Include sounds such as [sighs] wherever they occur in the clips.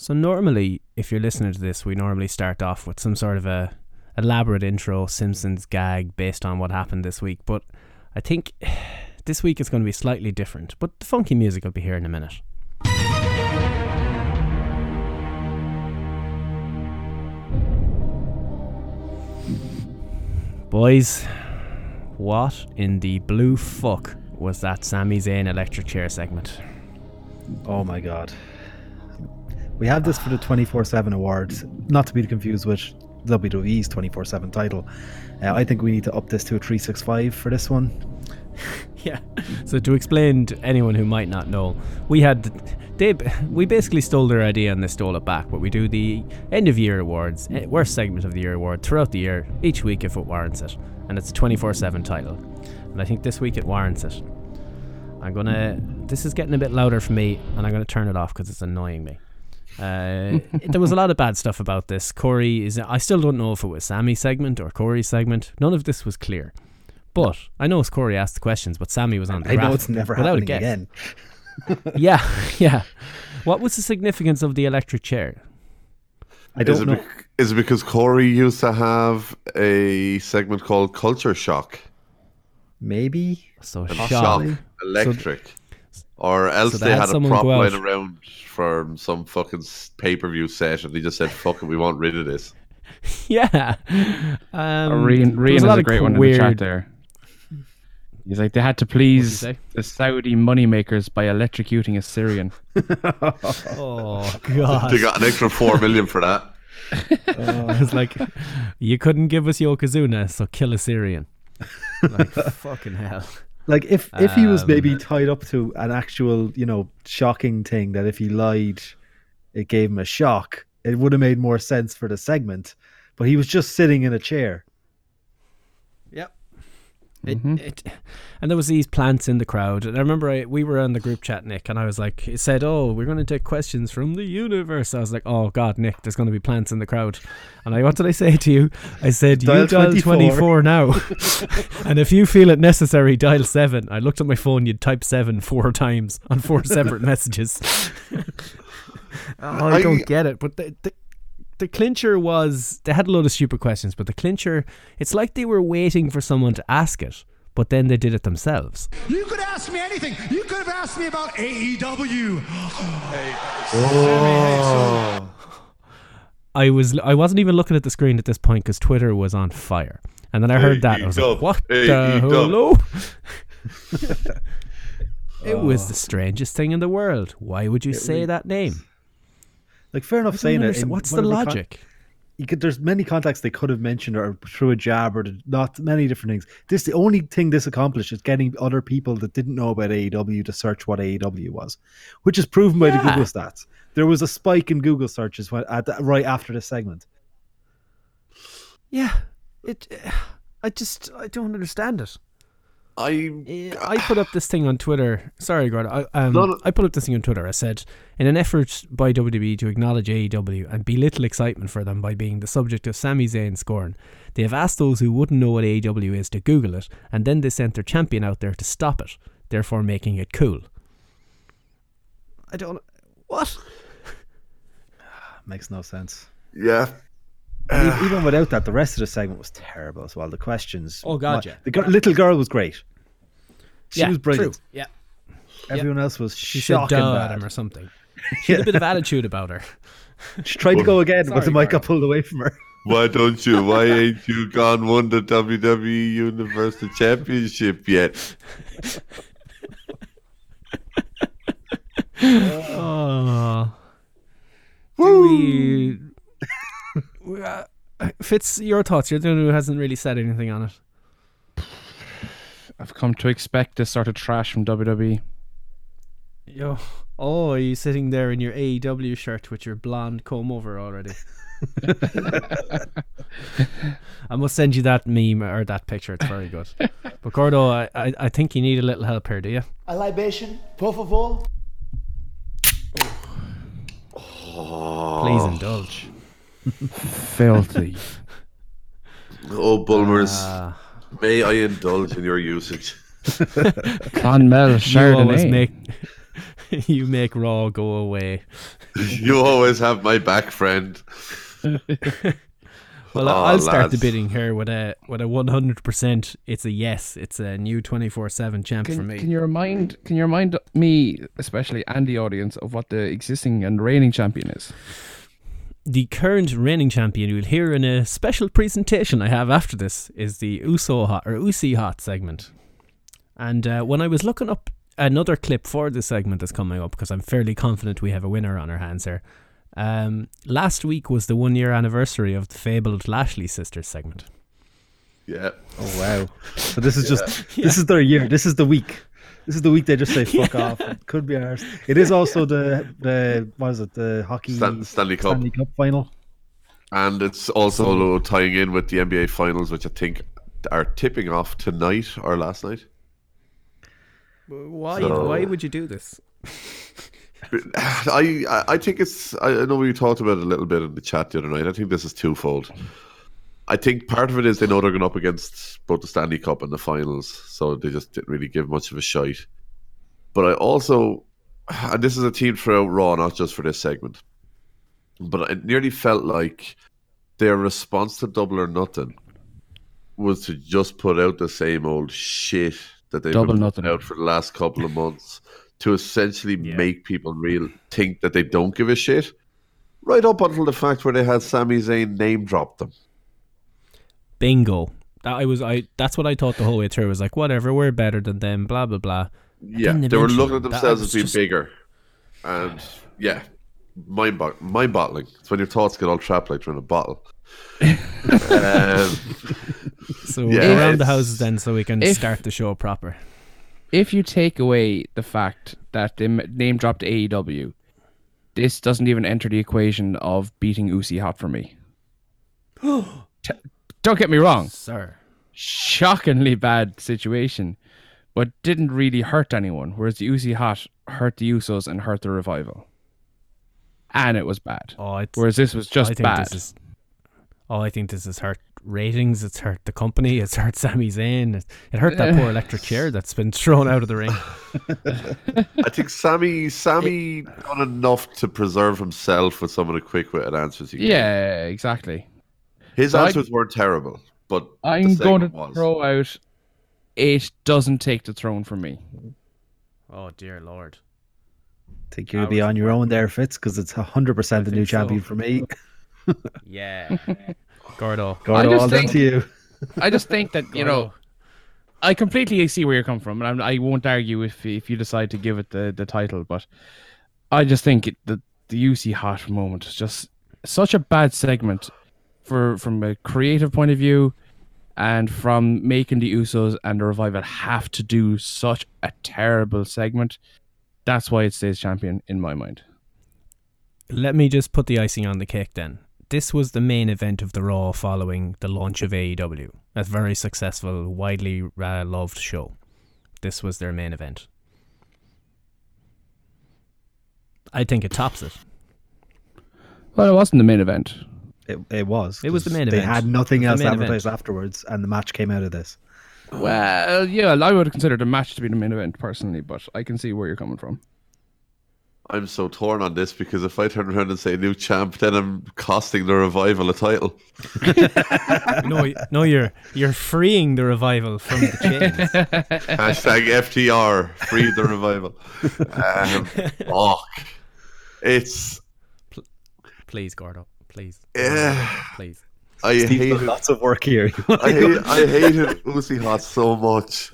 So normally, if you're listening to this, we normally start off with some sort of a elaborate intro Simpsons gag based on what happened this week. But I think [sighs] this week is going to be slightly different. But the funky music will be here in a minute. Boys, what in the blue fuck was that Sami Zayn electric chair segment? Oh my god. We have this for the 24 7 awards, not to be confused with WWE's 24 7 title. Uh, I think we need to up this to a 365 for this one. [laughs] yeah. So to explain to anyone who might not know, we had they we basically stole their idea and they stole it back. But we do the end of year awards, eh, worst segment of the year award throughout the year, each week if it warrants it, and it's a 24 seven title. And I think this week it warrants it. I'm gonna. This is getting a bit louder for me, and I'm gonna turn it off because it's annoying me. Uh, there was a lot of bad stuff about this. Corey is. I still don't know if it was Sami's segment or Corey's segment. None of this was clear. But I know it's Corey asked the questions, but Sammy was on the I know graph it's never without happening guess. again. [laughs] Yeah, yeah. What was the significance of the electric chair? I Is don't it, know. bec- is it because Corey used to have a segment called Culture Shock? Maybe. So shock. Shock Electric. Or else so they they had had a someone prop go line around from some fucking pay per view set and they just said, fuck it, we want rid of this. [laughs] Yeah. Um, Rian, Rian is lot a great one in the chat there. He's like, they had to please the Saudi moneymakers by electrocuting a Syrian. [laughs] Oh [laughs] god! They got an extra four million for that. I was like, you couldn't give us Yokozuna, so kill a Syrian. Like fucking hell. Like if if he was Um, maybe tied up to an actual, you know, shocking thing that if he lied, it gave him a shock. It would have made more sense for the segment. But he was just sitting in a chair. Yep. It, mm-hmm. it, and there was these plants in the crowd, and I remember I, we were on the group chat, Nick, and I was like, it said, "Oh, we're going to take questions from the universe." I was like, "Oh God, Nick, there's going to be plants in the crowd," and I, what did I say to you? I said, Dial "You dial 24. 24 now, [laughs] and if you feel it necessary, dial seven. I looked at my phone; you'd type seven four times on four separate [laughs] messages. oh, I, [laughs] I- don't get it, but the, the the clincher was they had a lot of stupid questions, but the clincher it's like they were waiting for someone to ask it, but then they did it themselves. You could ask me anything. You could have asked me about AEW. Oh. I was I wasn't even looking at the screen at this point because Twitter was on fire, and then I heard that I was like, AEW. "What the AEW. hello?" [laughs] it was the strangest thing in the world. Why would you say that name? Like fair enough saying it. What's the whatever con- logic? you could, there's many contacts they could have mentioned or through a jab or not many different things. This the only thing this accomplished is getting other people that didn't know about AEW to search what AEW was, which is proven by the Google stats. There was a spike in Google searches when, at right after the segment. Yeah, it. I just I don't understand it. I Eh, I put up this thing on Twitter. Sorry, Gordon. I, um, No, no. I put up this thing on Twitter. I said, in an effort by WWE to acknowledge AEW and belittle excitement for them by being the subject of Sami Zayn scorn, they have asked those who wouldn't know what AEW is to Google it, and then they sent their champion out there to stop it, therefore making it cool. I don't. What? [sighs] Makes no sense. yeah. And even without that, the rest of the segment was terrible as well. The questions. Oh, God, my- yeah. The gir- little girl was great. She yeah, was brilliant. True. Yeah, Everyone else was she said shocking duh at him or something. [laughs] She had a bit of attitude about her. [laughs] She tried to go again, but the mic got pulled away from her. [laughs] Why don't you? Why ain't you gone won the WWE Universal Championship yet? Oh. Do we, we, Uh, Fitz, your thoughts. You're the one who hasn't really said anything on it. I've come to expect this sort of trash from. WWE. Yo. Oh, are you sitting there in your AEW shirt with your blonde comb over already? [laughs] [laughs] I must send you that meme or that picture. It's very good. [laughs] But Gordo, I, I, I think you need a little help here, do you? A libation, por favor. Please indulge. [laughs] Filthy. Oh, Bulmers, Uh, may I indulge in your usage? [laughs] Clonmel [laughs] you always make you make Raw go away. You always have my back, friend. Well, Oh, I'll start the lads. bidding here with a with a 100%. It's a yes. It's a new 24/7 champ for me. can you remind can you remind me, especially and the audience, of what the existing and reigning champion is? The current reigning champion you'll hear in a special presentation I have after this is the Uso Hot or Usi Hot segment. And uh, when I was looking up another clip for this segment that's coming up, because I'm fairly confident we have a winner on our hands here. Um, last week was the one year anniversary of the fabled Lashley sisters segment. Yeah. Oh wow! So this is [laughs] just this is their year. This is the week. This is the week they just say fuck [laughs] off. It could be ours. It is also the the what is it the hockey Stan- Stanley Cup. Stanley Cup final. And it's also tying in with the NBA finals, which I think are tipping off tonight or last night. Why? So- Why would you do this? [sighs] I I- I think it's I I know we talked about it a little bit in the chat the other night. I think this is twofold. I think part of it is they know they're going up against both the Stanley Cup and the finals, so they just didn't really give much of a shite. But I also, and this is a team throughout Raw, not just for this segment, but it nearly felt like their response to Double or Nothing was to just put out the same old shit that they've Double been Nothing. putting out for the last couple of months to essentially Yeah. make people real think that they don't give a shit. Right up until the fact where they had Sami Zayn name drop them. Bingo. That I was I. That's what I thought the whole way through. I was like, whatever, we're better than them. Blah blah blah. Yeah, they were looking at themselves as being just- bigger, and yeah, mind bo- mind boggling. It's when your thoughts get all trapped like they're in a bottle. [laughs] um, So we'll Yeah, go around the houses then, so we can If- start the show proper. If you take away the fact that they name dropped AEW, this doesn't even enter the equation of beating Usi Hot for me. [gasps] T- don't get me wrong, Sir. shockingly bad situation, but didn't really hurt anyone. Whereas the Uzi Hot hurt the Usos and hurt the revival, and it was bad. Oh, it's, Whereas this was just I think bad. this is. Oh, I think this has hurt ratings. It's hurt the company. It's hurt Sami Zayn. It, it hurt that poor electric chair [laughs] that's been thrown out of the ring. [laughs] I think Sammy Sammy done enough to preserve himself with some of the quick witted answers he gave. yeah, exactly. His So I- answers weren't terrible, but the I'm going to was. throw out. It doesn't take the throne from me. Oh dear lord. I think you'll be on your own there, Fitz, because it's hundred percent the new think so. champion for me. [laughs] Yeah. Gordo. [laughs] Gordo, just all think- to you. I just think that you know, I completely see where you're coming from, and I'm, I won't argue if if you decide to give it the, the title, but I just think it, the the UC hot moment is just such a bad segment for from a creative point of view, and from making the Usos and the revival have to do such a terrible segment. That's why it stays champion in my mind. Let me just put the icing on the cake then. This was the main event of the Raw following the launch of AEW. A very successful, widely uh, loved show. This was their main event. I think it tops it. Well, it wasn't the main event. It, it was. It was the 'cause main They event. They had nothing It was else the main advertised afterwards, and the match came out of this. Well, yeah, I would consider the match to be the main event personally, but I can see where you're coming from. I'm so torn on this because if I turn around and say new champ, then I'm costing the revival a title. [laughs] No, no, you're you're freeing the revival from the chains. [laughs] Hashtag FTR, free the revival. [laughs] Um, fuck. It's Please, Gordo. Please. Yeah. Please. I Steve's hate done lots of work here. [laughs] I hate I hated Uzi Hot so much.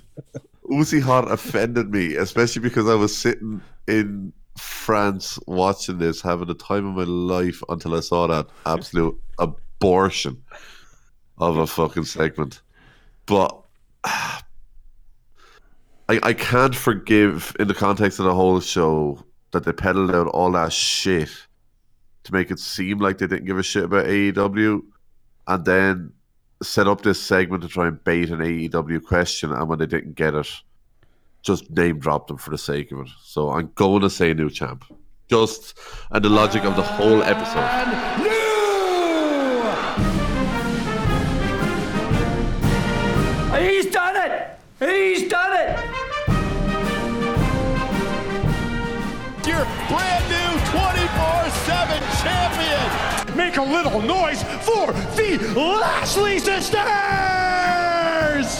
Uzi Hot offended me, especially because I was sitting in France watching this, having the time of my life until I saw that absolute abortion of a fucking segment. But [sighs] I I can't forgive in the context of the whole show that they peddled out all that shit to make it seem like they didn't give a shit about AEW and then set up this segment to try and bait an AEW question, and when they didn't get it, just name dropped them for the sake of it. So I'm going to say new champ, just and the logic of the whole episode. Make a little noise for the Lashley sisters.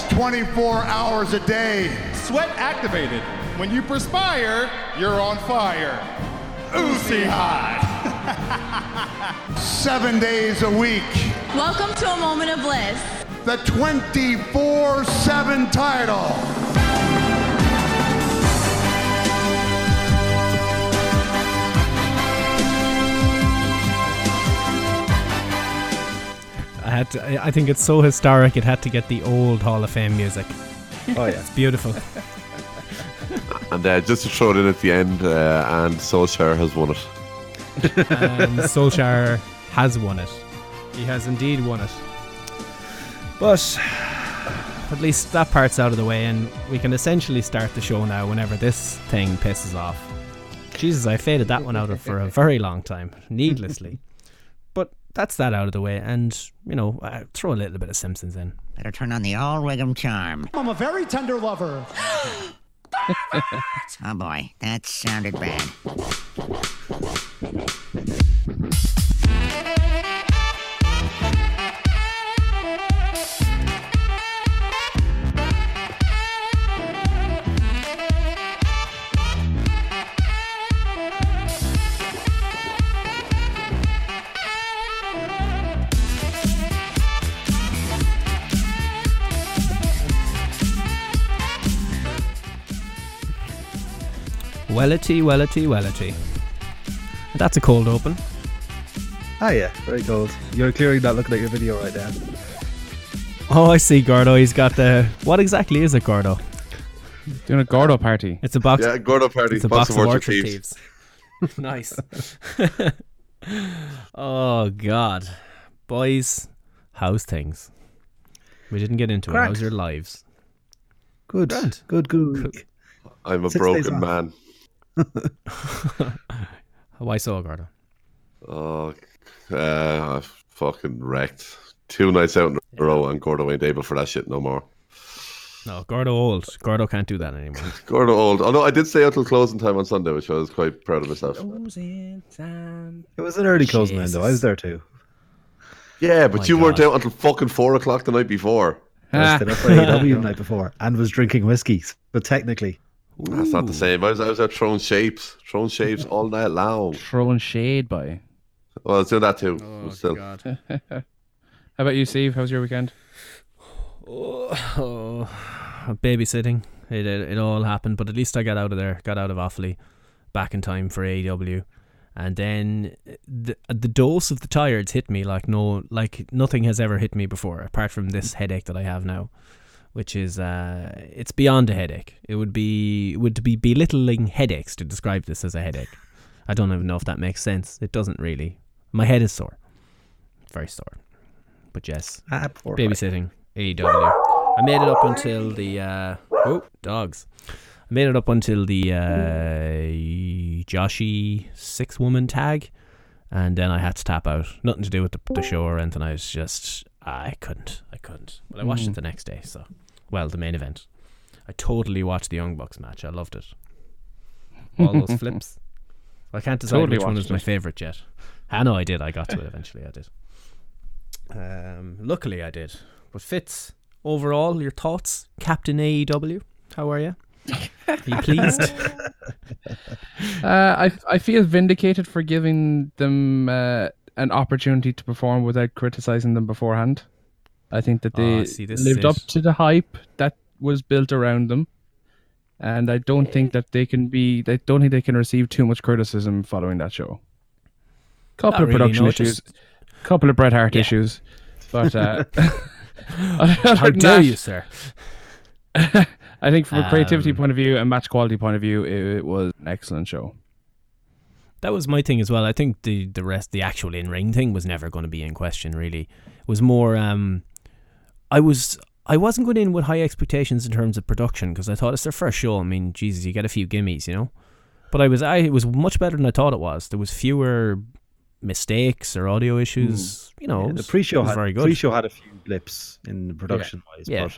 24 hours a day. Sweat activated. When you perspire, you're on fire. Uzi hot. [laughs] Seven days a week. Welcome to a moment of bliss. The 24 7 title. I had to, I- I think it's so historic. It had to get the old Hall of Fame music. Oh yeah. It's beautiful. [laughs] And uh, just to throw it in at the end, uh, and Solskjaer has won it. and [laughs] Solskjaer has won it. He has indeed won it. But at least that part's out of the way, and we can essentially start the show now whenever this thing pisses off. Jesus, I faded that one out of for a very long time, needlessly. But that's that out of the way, and you know, uh, throw a little bit of Simpsons in. Better turn on the all Wiggum charm. I'm a very tender lover. [gasps] [laughs] Oh boy, that sounded bad. Wellity, wellity, wellity. That's a cold open. Ah yeah, very cold. You're clearly not looking at your video right now. Oh, I see, Gordo. He's got the. What exactly is it, Gordo? Doing a Gordo party. It's a box. Yeah, Gordo Party, It's a box, of orchard thieves. [laughs] nice. [laughs] oh God, boys, how's things? We didn't get into it. How's your lives? Good, Grand. good, good. I'm a Six days broken off. man. Why so, Gordo? Oh, uh, I fucking wrecked. Two nights out in a row, and Gordo ain't able for that shit no more. No, Gordo old. Gordo can't do that anymore. [laughs] Gordo old. Although I did stay until closing time on Sunday, which I was quite proud of myself. It was an early closing end though. I was there too. Yeah, but my you weren't out until fucking four o'clock the night before. I was still up for AEW the night before and was drinking whiskey. But technically, That's not the same. I was, I was out throwing shapes, throwing shapes [laughs] all night long. Throwing shade by. Well, I was doing that too. Oh, but still. God. [laughs] How about you, Steve? How's your weekend? Oh, babysitting. It, it it all happened, but at least I got out of there. Got out of Offaly, back in time for AEW, and then the the dose of the tired's hit me like no like nothing has ever hit me before, apart from this headache that I have now, which is uh it's beyond a headache. It would be it would be belittling headaches to describe this as a headache. I don't even know if that makes sense. It doesn't really. My head is sore, very sore. But yes, ah, babysitting AEW. I made it up until the uh, oh dogs. I made it up until the uh, Joshi six woman tag, and then I had to tap out. Nothing to do with the, the show or anything. I was just I couldn't, I couldn't. But I watched it the next day. So, well, the main event. I totally watched the Young Bucks match. I loved it. All those [laughs] flips. I can't decide Totally which one watched is my favorite yet. I know I did. I got to it eventually. I did. Um, luckily, I did. But Fitz, overall, your thoughts, Captain AEW? How are you? Are you pleased? [laughs] [laughs] Uh, I I feel vindicated for giving them uh, an opportunity to perform without criticizing them beforehand. I think that they Ah, see, lived up to the hype that was built around them, and I don't think that they can be. I don't think they can receive too much criticism following that show. Couple Not of really, production no, issues, just- couple of Bret Hart Yeah. issues, but uh, [laughs] [laughs] How dare you, sir? [laughs] I think from a creativity Um, point of view and match quality point of view, it, it was an excellent show. That was my thing as well. I think the the rest, the actual in ring thing, was never going to be in question. Really, it was more. Um, I was. I wasn't going in with high expectations in terms of production because I thought it's their first show. I mean, Jesus, you get a few gimmies, you know. But I was. I it was much better than I thought it was. There was fewer mistakes or audio issues. You know, Yeah, the pre-show was had very good. pre-show had a few blips in the production wise, Yeah.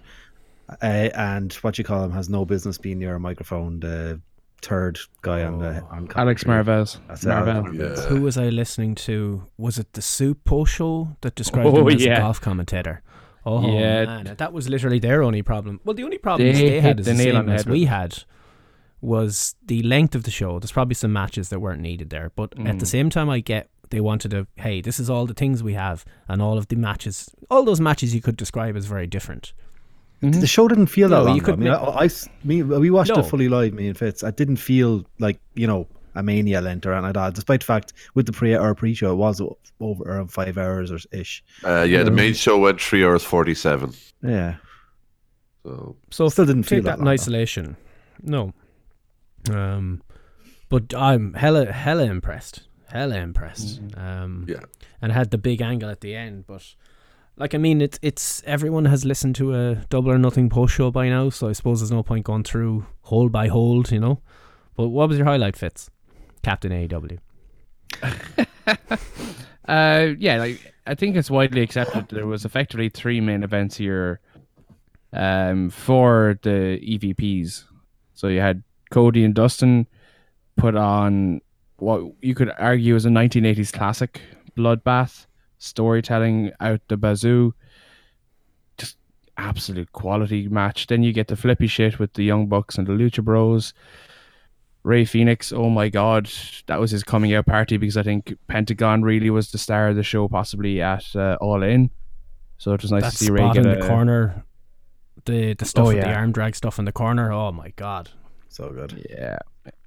but uh, and what you call him has no business being near a microphone. The third guy on the on Alex commentary. Marvez. That's it, Marvel. Alex Marvez. Yeah. Who was I listening to? Was it the Soup Post show that described Oh, him as yeah. a golf commentator? Oh Yeah. man, that was literally their only problem. Well, the only problem They they, had is the the nail same the as head we had. Was the length of the show? There's probably some matches that weren't needed there, but at the Mm. same time, I get they wanted to. Hey, this is all the things we have, and all of the matches, all those matches you could describe as very different. The show didn't feel that No, long. you though. I mean, make- I, I s- me, we watched No. it fully live, me and Fitz. I didn't feel like you know a mania length or anything like that. Despite the fact with the pre or pre-show, it was over around five hours or ish. Uh, yeah, the main show went three hours forty-seven. Yeah, So So Still didn't take feel that that in long, though. isolation. No. Um, but I'm hella hella impressed. Hella impressed. Um, yeah, and had the big angle at the end. But like, I mean, it's it's everyone has listened to a double or nothing post show by now, so I suppose there's no point going through hold by hold, you know. But what was your highlight, Fitz? Captain AEW. [laughs] Uh, yeah, like I think it's widely accepted there was effectively three main events here, um, for the EVPs. So you had Cody and Dustin put on what you could argue is a 1980s classic bloodbath storytelling out the bazoo. Just absolute quality match. Then you get the flippy shit with the Young Bucks and the Lucha Bros. Rey Fenix, oh my god, that was his coming out party because I think Pentagon really was the star of the show, possibly at uh, All In. So it was nice that to see Rey get in a the corner, the the stuff Oh, yeah. the arm drag stuff in the corner. Oh my god. so good. Yeah,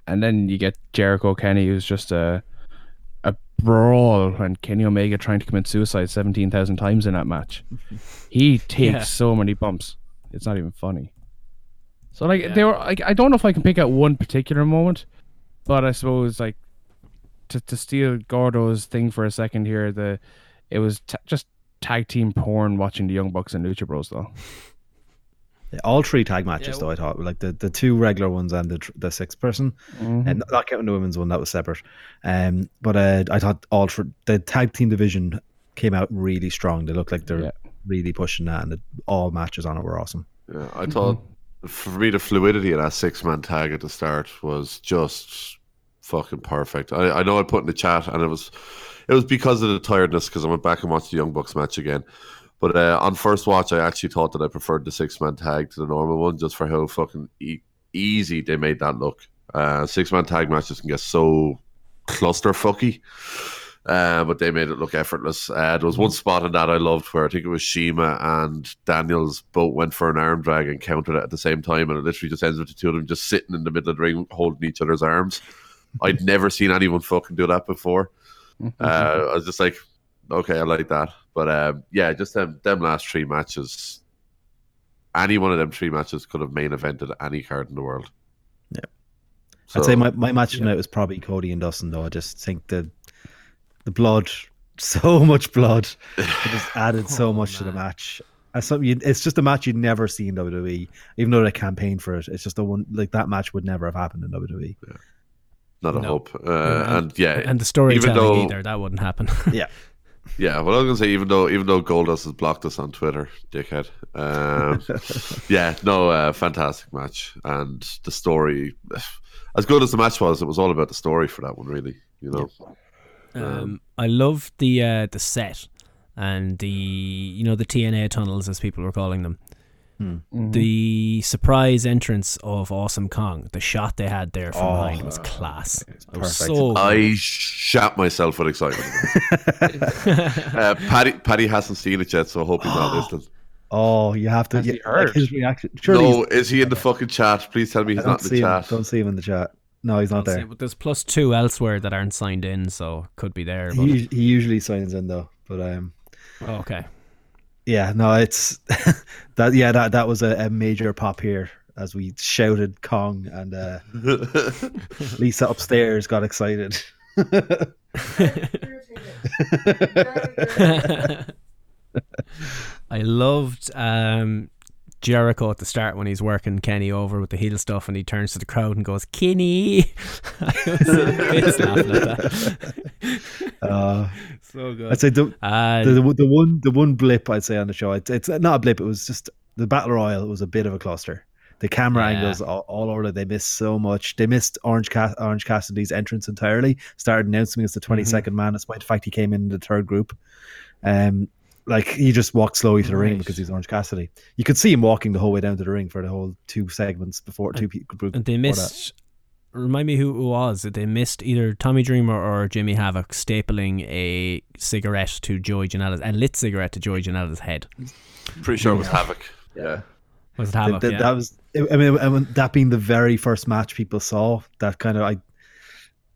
and then you get Jericho Kenny, who's just a a brawl, and Kenny Omega trying to commit suicide seventeen thousand times in that match. He [laughs] takes Yeah. so many bumps; it's not even funny. So like they were, like I don't know if I can pick out one particular moment, but I suppose like to to steal Gordo's thing for a second here, the it was t- just tag team porn watching the Young Bucks and Lucha Bros though. Yeah, all three tag matches, Yeah, though I thought like the, the two regular ones and the tr- the six person, and not counting the women's one that was separate. Um, but uh, I thought all thr the tag team division came out really strong. They looked like they're Yeah. really pushing that, and the, all matches on it were awesome. yeah. I thought for me the fluidity of that six-man tag at the start was just fucking perfect. I, I know I put in the chat, and it was it was because of the tiredness because I went back and watched the Young Bucks match again. But uh, on first watch, I actually thought that I preferred the six man tag to the normal one just for how fucking e- easy they made that look. Uh, six man tag matches can get so clusterfucky, uh, but they made it look effortless. Uh, there was one spot in that I loved where I think it was CIMA and Daniels both went for an arm drag and countered it at the same time, and it literally just ends with the two of them just sitting in the middle of the ring holding each other's arms. I'd [laughs] never seen anyone fucking do that before. [laughs] Uh, I was just like, okay, I like that. But um, yeah, just them them last three matches. Any one of them three matches could have main evented any card in the world. Yeah. So, I'd say my, my match tonight was probably Cody and Dustin, though. I just think the the blood, [laughs] so much blood, it just added so much to the match. As something you, it's just a match you'd never see in WWE, even though they campaigned for it. It's just a one like that match would never have happened in WWE. not a No. hope. Uh, and yeah, And the storytelling though- either that wouldn't happen. [laughs] Yeah, Yeah, well, I was gonna say even though even though Goldust has blocked us on Twitter, dickhead. Um, [laughs] yeah, no, uh, fantastic match, and the story, [sighs] as good as the match was, it was all about the story for that one, really. You know, Um, I love the uh, the set and the you know the TNA tunnels as people were calling them. The surprise entrance of Awesome Kong, the shot they had there from behind was class. It was perfect. so I shat myself with excitement. [laughs] uh, Paddy Paddy hasn't seen it yet, so I hope he's not [gasps] listening. Oh, you have to. Has he yeah, heard? his reaction. Surely No, is he in the fucking chat? Please tell me he's don't in see the him. chat. Don't see him in the chat. No, he's not I'll say, there. but there's plus two elsewhere that aren't signed in, so could be there. But, He, he usually signs in though, but um, oh, okay. yeah, no, it's [laughs] that. Yeah, that that was a, a major pop here as we shouted Kong and uh, [laughs] Lisa upstairs got excited. [laughs] I loved um, Jericho at the start when he's working Kenny over with the heel stuff, and he turns to the crowd and goes, "Kenny." [laughs] I was [laughs] laughing at that. [laughs] Uh, so good. I'd say the, Uh, the the the one the one blip I'd say on the show. It's, it's not a blip. It was just the battle royal was a bit of a cluster. The camera Yeah. angles all, all over. They missed so much. They missed Orange Ca- Orange Cassidy's entrance entirely. Started announcing as the 22nd man, despite the fact he came in the third group. Um, like he just walked slowly to the ring because he's Orange Cassidy. You could see him walking the whole way down to the ring for the whole two segments before two people. group And they before that. missed. Remind me who it was. They missed either Tommy Dreamer or Jimmy Havoc stapling a cigarette to Joey Janela's a lit cigarette to Joey Janela's head. Pretty sure it was Havoc. Yeah. Was it Th- Havoc? th- yeah. That was. I mean, I mean, that being the very first match people saw, that kind of I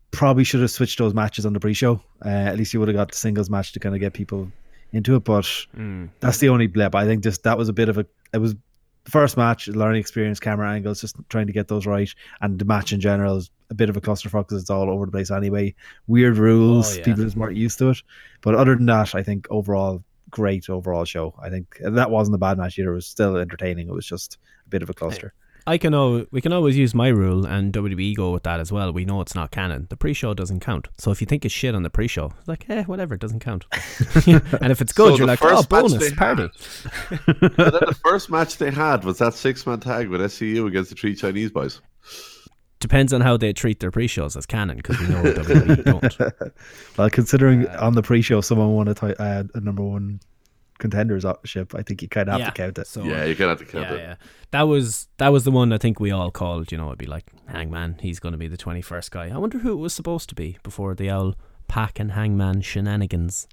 probably should have switched those matches on the pre-show. Uh, at least you would have got the singles match to kind of get people into it. But Mm. that's the only blip. I think just that was a bit of a. It was the first match, learning experience, camera angles, just trying to get those right, and the match in general is a bit of a clusterfuck because it's all over the place anyway. Weird rules, Oh, yeah. people just weren't used to it. But other than that, I think overall great overall show. I think that wasn't a bad match either. It was still entertaining. It was just a bit of a cluster. I can al- we can always use my rule and WWE go with that as well. We know it's not canon. The pre-show doesn't count. So if you think it's shit on the pre-show, it's like eh, whatever, it doesn't count. [laughs] and if it's good, So you're like, oh, bonus they party. And [laughs] then the first match they had was that six man tag with SCU against the three Chinese boys. Depends on how they treat their pre-shows as canon because we know WWE don't. [laughs] Well, considering on the pre-show someone won a, ti- uh, a number one contendership, I think you kind of have Yeah. to count it. So yeah, you kind gonna have to count yeah, it. yeah. That was that was the one I think we all called. You know, it'd be like Hangman. He's going to be the twenty first guy. I wonder who it was supposed to be before the old Pac and Hangman shenanigans.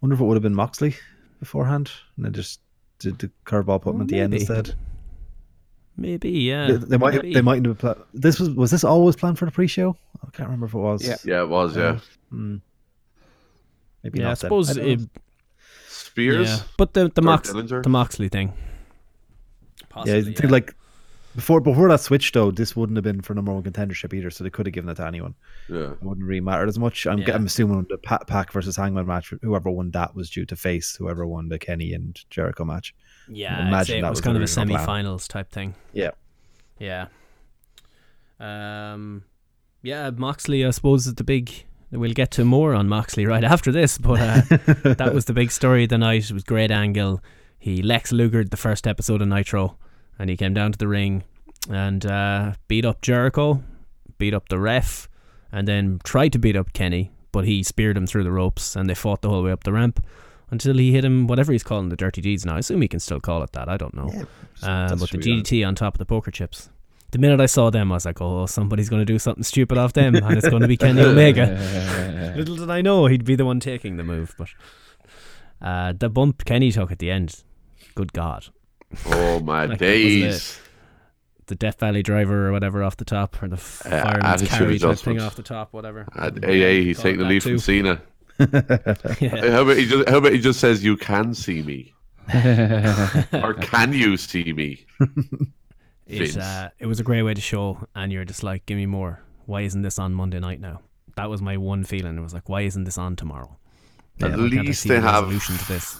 Wonder if it would have been Moxley beforehand, and then just did the curveball put him Oh, at the end instead. Maybe, yeah. They, they might maybe. they might have pla- this was was this always planned for the pre-show? I can't remember if it was. Yeah. Yeah, it was. Yeah, Hmm. Maybe Yeah, I not. then. suppose don't it, know. Spears. yeah. But the the Mox Dillinger. the Moxley thing. yeah, Possibly, I think like before before that switch though, this wouldn't have been for number one contendership either, so they could have given it to anyone. Yeah. It wouldn't really matter as much. I'm, Yeah. I'm assuming the Pa- Pac versus Hangman match, whoever won that was due to face whoever won the Kenny and Jericho match. Yeah, I'd imagine say it that was was kind of a semi-finals type thing. Yeah. Yeah. Um, yeah, Moxley, I suppose, is the big. We'll get to more on Moxley right [laughs] after this, but uh, [laughs] that was the big story of the night. It was great angle. He Lex Lugered the first episode of Nitro, and he came down to the ring and uh, beat up Jericho, beat up the ref, and then tried to beat up Kenny, but he speared him through the ropes, and they fought the whole way up the ramp until he hit him, whatever he's calling the dirty deeds now. I assume he can still call it that. I don't know. Uh, but the yeah. DDT on top of the poker chips. The minute I saw them, I was like, "Oh, somebody's going to do something stupid off them, and it's going to be Kenny Omega." [laughs] Little did I know he'd be the one taking the move. But uh, the bump Kenny took at the end, good God, Oh my [laughs] Like, days. the Death Valley driver or whatever off the top, or the fireman's Uh, attitude carry type thing off the top, whatever. And AA, he's taking the lead that from. Cena. [laughs] Yeah. How about he just? How about he just says, "You can see me," or "Can you see me?" It, uh, it was a great way to show, and you're just like, give me more. Why isn't this on Monday night now? That was my one feeling. It was like, why isn't this on tomorrow? At Why least see they a have resolution to this.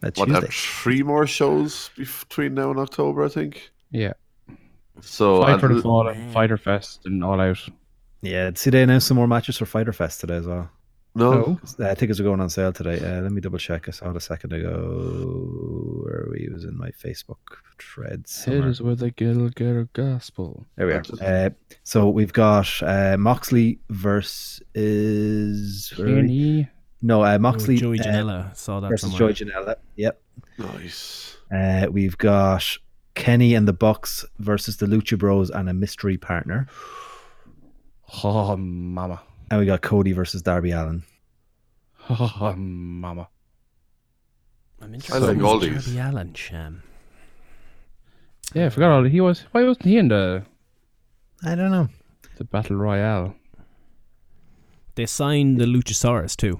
That what, Tuesday. three more shows between now and October, I think. Yeah. So Fight for and- the Fallen, Fyter Fest, and All Out. Yeah, see, they announced some more matches for Fyter Fest today as well. No, no. Uh, tickets are going on sale today. Uh, let me double check. I saw it a second ago. Where we? It was in my Facebook thread. somewhere. with a Gilgir Gospel. There we are. Uh, so we've got uh, Moxley versus where are we? Kenny. no uh, Moxley Oh, Joey uh, Janela saw that versus somewhere. Joey Janela. Yep. nice. Uh, we've got Kenny and the Bucks versus the Lucha Bros and a mystery partner, [sighs] Oh, mama. And we got Cody versus Darby Allin. Oh, mama. I'm I interested like in all Darby these. Allin, Sham. Yeah, I forgot all. He was. Why wasn't he in the I don't know. the Battle Royale? They signed the Luchasaurus too.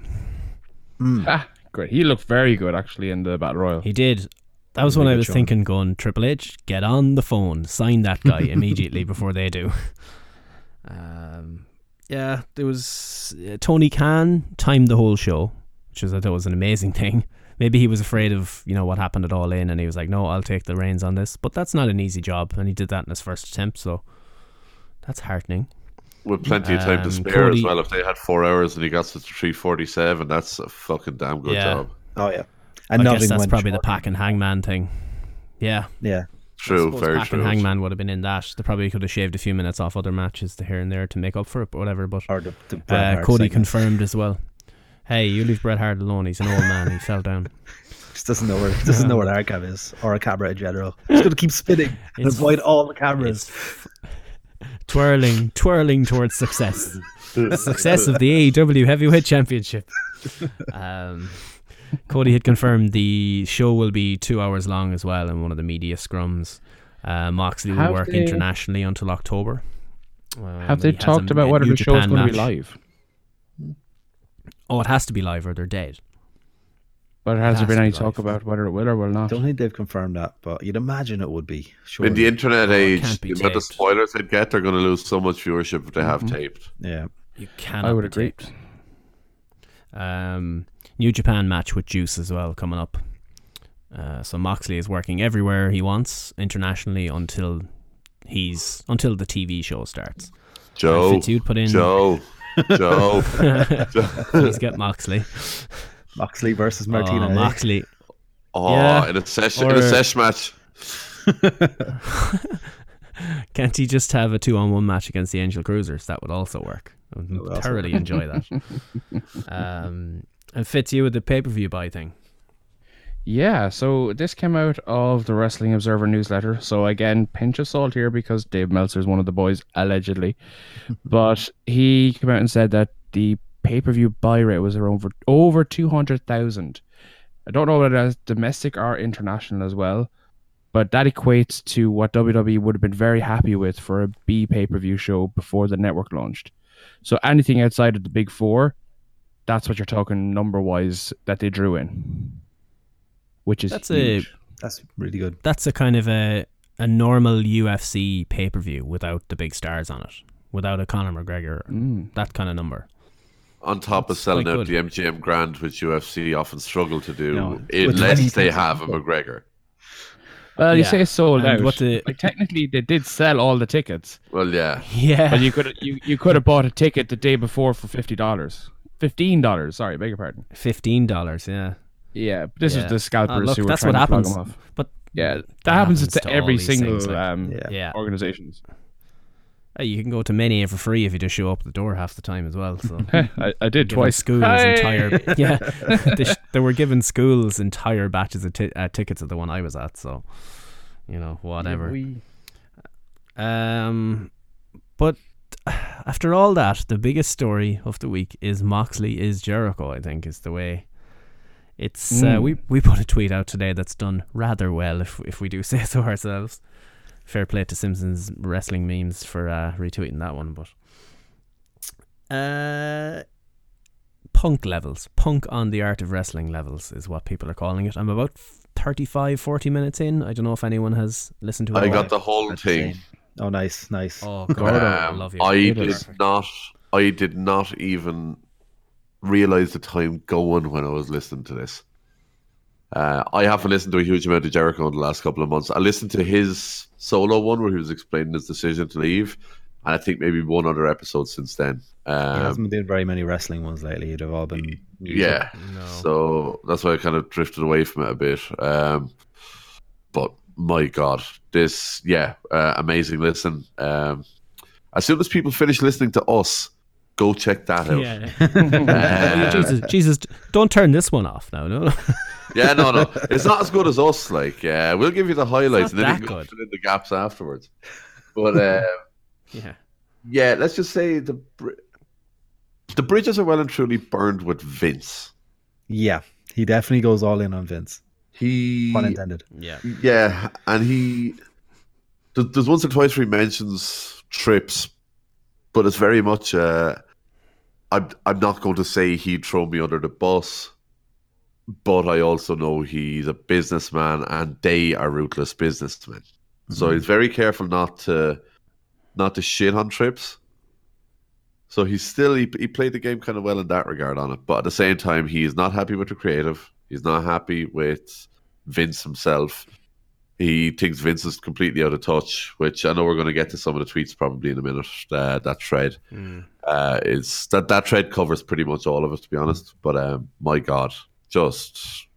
Ah, great. He looked very good actually in the Battle Royal. He did. That was Really when I was showing. thinking, going Triple H, get on the phone, sign that guy [laughs] immediately before they do. [laughs] Um, yeah, there was uh, Tony Khan timed the whole show, which was I thought was an amazing [laughs] thing. Maybe he was afraid of you know what happened at All In, and he was like, "No, I'll take the reins on this." But that's not an easy job, and he did that in his first attempt, so that's heartening. With plenty of time to Um, spare as well. If they had four hours and he got to three forty-seven, that's a fucking damn good Yeah. job. Oh yeah. and I guess that's went probably the. Pac and Hangman thing. Yeah, Yeah. True, suppose very Pac true. and Hangman would have been in that. They probably could have shaved a few minutes off other matches to here and there to make up for it, but whatever. But Or the, the uh, Cody segment. confirmed as well. [laughs] Hey, you leave Bret Hart alone. He's an old man. He fell down. [laughs] Just doesn't know where doesn't know where the archive is or a camera in general. He's gonna keep spinning [laughs] and It's- avoid all the cameras. twirling, twirling towards success. success of the AEW Heavyweight Championship. Um, Cody had confirmed the show will be two hours long as well in one of the media scrums. Uh, Moxley will Have work they- internationally until October. Um, Have they talked a- about a whether the show is going to be match. live? Oh, it has to be live or they're dead. But has It there been any be talk live. about whether it will or will not? Don't think they've confirmed that, but you'd imagine it would be. Sure. In the internet Oh, age, can't the amount of spoilers they'd get, they're going to lose so much viewership if they have taped. yeah. You cannot. I would be agree. taped. Um, New Japan match with Juice as well coming up. Uh, so Moxley is working everywhere he wants internationally until he's until the TV show starts. Joe, Fitz, you'd put in- Joe, [laughs] Joe. [laughs] Please get Moxley. Moxley versus Oh, Martina. eh? Moxley. Oh, Yeah. in a session, Or- in a sesh match. [laughs] Can't he just have a two-on-one match against the Angel Cruisers? That would also work. I would would thoroughly enjoy that. um, and fits you with the pay-per-view buy thing. Yeah, so this came out of the Wrestling Observer newsletter. So again, pinch of salt here because Dave Meltzer is one of the boys, allegedly. [laughs] but he came out and said that the pay per view buy rate was around over, over 200,000. I don't know whether that's domestic or international as well, but that equates to what WWE would have been very happy with for a B pay per view show before the network launched. So anything outside of the big four, that's what you're talking number wise that they drew in, which is That's a. That's really good. that's a kind of a a normal UFC pay per view without the big stars on it, without a Conor McGregor, Mm. that kind of number. On top of selling out good. the MGM Grand, which UFC often struggle to do, No, unless they have a McGregor. Well, you Yeah. say sold And out. what the- like technically, they did sell all the tickets, Well, yeah. [laughs] Yeah, but you could you, you could have bought a ticket the day before for fifty dollars, fifteen dollars. Sorry, beg your pardon. fifteen dollars. Yeah, Yeah, this Yeah. is the scalpers Uh, look, who were that's trying what to plug happens. them off. But Yeah, that, that happens, happens to to every single things, like- um, Yeah. yeah, organizations. Hey, you can go to many for free if you just show up at the door half the time as well. So [laughs] I, I did twice. Schools Hey! entire [laughs] yeah, they, sh- they were giving schools entire batches of ti- uh, tickets at the one I was at. So you know whatever. We- Um, but after all that, the biggest story of the week is Moxley is Jericho. I think is the way. It's uh, Mm. we we put a tweet out today that's done rather well if if we do [laughs] say so ourselves. Fair play to Simpsons wrestling memes for uh, retweeting that one, but uh, punk levels, punk on the art of wrestling levels is what people are calling it. I'm about 35, 40 minutes in. I don't know if anyone has listened to it. I got the whole thing. Insane. Oh, nice, nice. Oh, [laughs] Gordo, I Um, love you. I You're did not. I did not even realize the time going when I was listening to this. Uh, I haven't listened to a huge amount of Jericho in the last couple of months. I listened to his solo one where he was explaining his decision to leave, and I think maybe one other episode since then. he Um, hasn't been doing very many wrestling ones lately. They've all been music. yeah, No. so that's why I kind of drifted away from it a bit. Um, but my God, this yeah, uh, amazing. Listen, um, as soon as people finish listening to us, go check that out. Yeah. [laughs] Uh, Jesus, Jesus, don't turn this one off now. No, [laughs] Yeah, no, no, it's not as good as us. Like, uh, we'll give you the highlights and then you can go good. fill in the gaps afterwards. But uh, [laughs] yeah. yeah, let's just say the br- the bridges are well and truly burned with Vince. yeah. He definitely goes all in on Vince. He Pun intended. Yeah. Yeah, and he there- there's once or twice where he mentions trips, but it's very much. Uh, I'm I'm not going to say he'd throw me under the bus, but I also know he's a businessman, and they are ruthless businessmen. So he's very careful not to not to shit on trips. So he's still he, he played the game kind of well in that regard on it, but at the same time he is not happy with the creative. He's not happy with Vince himself. He thinks Vince is completely out of touch, which I know we're going to get to some of the tweets probably in a minute. Uh, that thread uh, is that that thread covers pretty much all of it, to be honest. But um, my God, just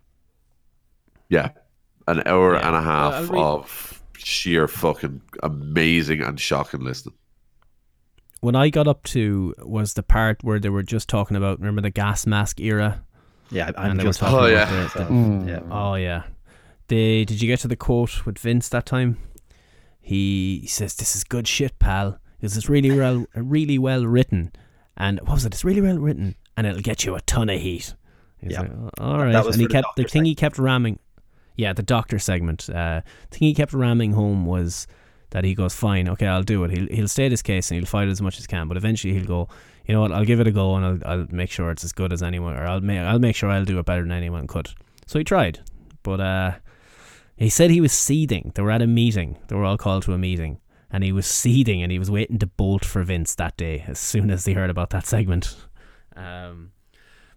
yeah, an hour Yeah. and a half Well, I'll read- of sheer fucking amazing and shocking listening. What I got up to was the part where they were just talking about. Remember the gas mask era? Yeah, I'm And just talking Oh, yeah. about the- the- Mm. yeah. Oh yeah. They did you get to the quote with Vince that time? He, he says, "This is good shit, pal. This is really well, really well written." And what was it? It's really well written, and it'll get you a ton of heat. He's Yeah. like, "Oh, all right. And he the kept the doctor thing he kept ramming. Yeah, the doctor segment. Uh, the thing he kept ramming home was that he goes, "Fine, okay, I'll do it. He'll he'll state his case and he'll fight as much as can, but eventually he'll go." You know what? I'll give it a go, and I'll, I'll make sure it's as good as anyone, or I'll make I'll make sure I'll do it better than anyone could. So he tried, but uh, he said he was seething. They were at a meeting. They were all called to a meeting, and he was seething, and he was waiting to bolt for Vince that day as soon as he heard about that segment. Um,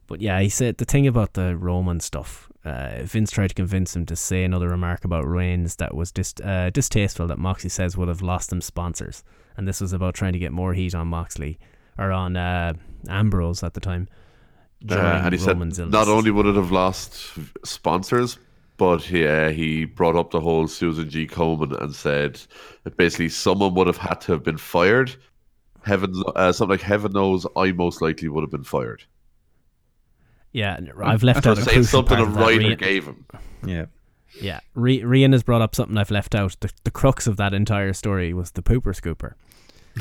but yeah, he said the thing about the Roman stuff. Uh, Vince tried to convince him to say another remark about Reigns that was dis- uh, distasteful that Moxley says would have lost them sponsors, and this was about trying to get more heat on Moxley or on uh, Ambrose at the time. Uh, and he said Roman's illness. not only would it have lost sponsors, but he, uh, he brought up the whole Susan G. Komen and said that basically someone would have had to have been fired. Heaven, uh, something like heaven knows, I most likely would have been fired. Yeah, I've left out a saying crucial something part a of that. writer Rhea- gave him. Yeah. Yeah, Re- Rian has brought up something I've left out. The, the crux of that entire story was the pooper scooper.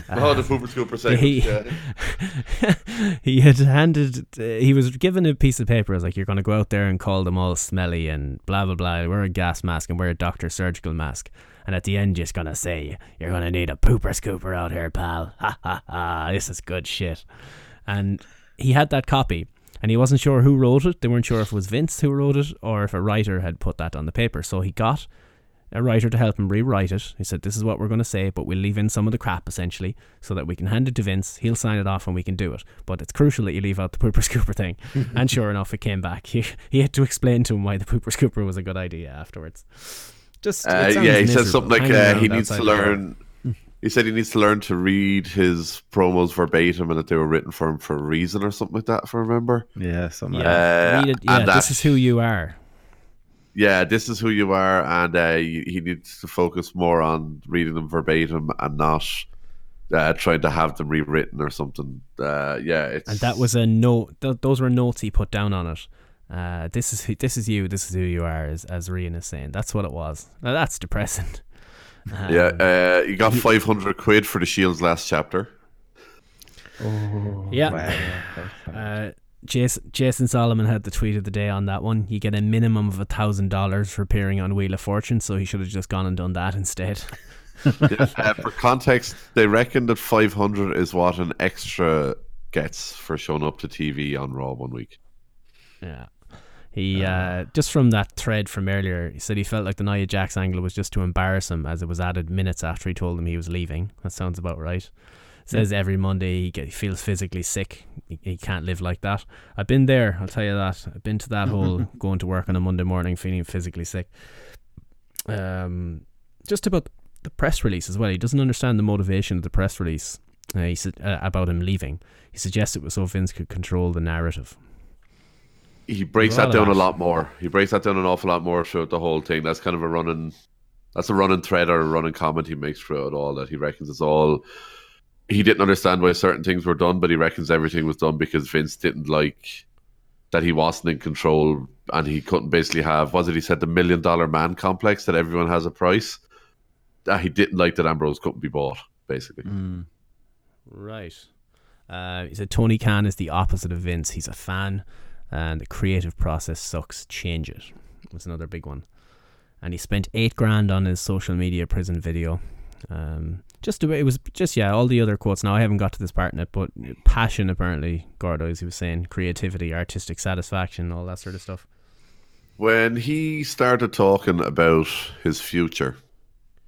oh, the Pooper Scooper segment. [laughs] he, yeah. [laughs] he had handed, uh, he was given a piece of paper. I was like, you're going to go out there and call them all smelly and blah, blah, blah. Wear a gas mask and wear a doctor surgical mask. And at the end, just going to say, you're going to need a pooper scooper out here, pal. [laughs] Ha ha ha. This is good shit. And he had that copy. And he wasn't sure who wrote it. They weren't sure if it was Vince who wrote it or if a writer had put that on the paper. So he got a writer to help him rewrite it. He said, This is what we're going to say, but we'll leave in some of the crap essentially so that we can hand it to Vince. He'll sign it off and we can do it. But it's crucial that you leave out the pooper scooper thing. [laughs] and sure enough, it came back. [laughs] He, he had to explain to him why the pooper scooper was a good idea afterwards. Just, Uh, yeah, he said miserable, something like uh, he needs to learn. door. Learn. He said he needs to learn to read his promos verbatim and that they were written for him for a reason or something like that, if I remember. Yeah, something like Yeah, Uh, read it. Yeah, and this that- is who you are. Yeah, this is who you are, and uh, he he needs to focus more on reading them verbatim and not uh, trying to have them rewritten or something. Uh, yeah, it's And that was a note. Th- those were notes he put down on it. Uh, this is who, this is you. This is who you are, as as Rian is saying. That's what it was. Now that's depressing. [laughs] Um, yeah. Uh, you got [laughs] five hundred quid for the Shield's last chapter. Oh, Yeah. Uh, Jason, Jason Solomon had the tweet of the day on that one. You get a minimum of a thousand dollars for appearing on Wheel of Fortune, so he should have just gone and done that instead. uh, for context, they reckon that five hundred is what an extra gets for showing up to TV on Raw one week. Yeah. He uh, just from that thread from earlier, he said he felt like the Nia Jax angle was just to embarrass him, as it was added minutes after he told him he was leaving. That sounds about right. Says every Monday he, get, he feels physically sick. He, he can't live like that. I've been there. I'll tell you that. I've been to that [laughs] whole going to work on a Monday morning feeling physically sick. Um, just about the press release as well. He doesn't understand the motivation of the press release. Uh, he said uh, about him leaving. He suggests it was so Vince could control the narrative. He breaks that down a lot more. He breaks that down an awful lot more throughout the whole thing. That's kind of a running, that's a running thread or a running comment he makes throughout all. That he reckons it's all. He didn't understand why certain things were done, but he reckons everything was done because Vince didn't like that he wasn't in control and he couldn't basically have. Was it he said the million dollar man complex that everyone has a price? That he didn't like that Ambrose couldn't be bought. Basically, Right. Uh, he said Tony Khan is the opposite of Vince. He's a fan, and the creative process sucks. Change it. Was another big one. And he spent eight grand on his social media prison video. Um, just it was just yeah, all the other quotes. Now I haven't got to this part in it, but passion apparently, Gordo, as he was saying, creativity, artistic satisfaction, all that sort of stuff. when he started talking about his future,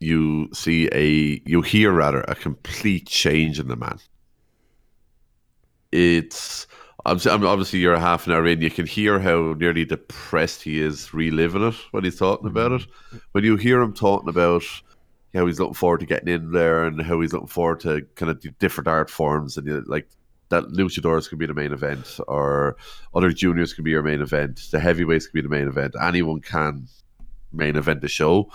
you see a you hear rather a complete change in the man. It's obviously, I mean, obviously you're a half an hour in. You can hear how nearly depressed he is reliving it when he's talking about it. Mm-hmm. When you hear him talking about how he's looking forward to getting in there and how he's looking forward to kind of different art forms and you know, like that luchadors could be the main event or other juniors could be your main event the heavyweights could be the main event anyone can main event the show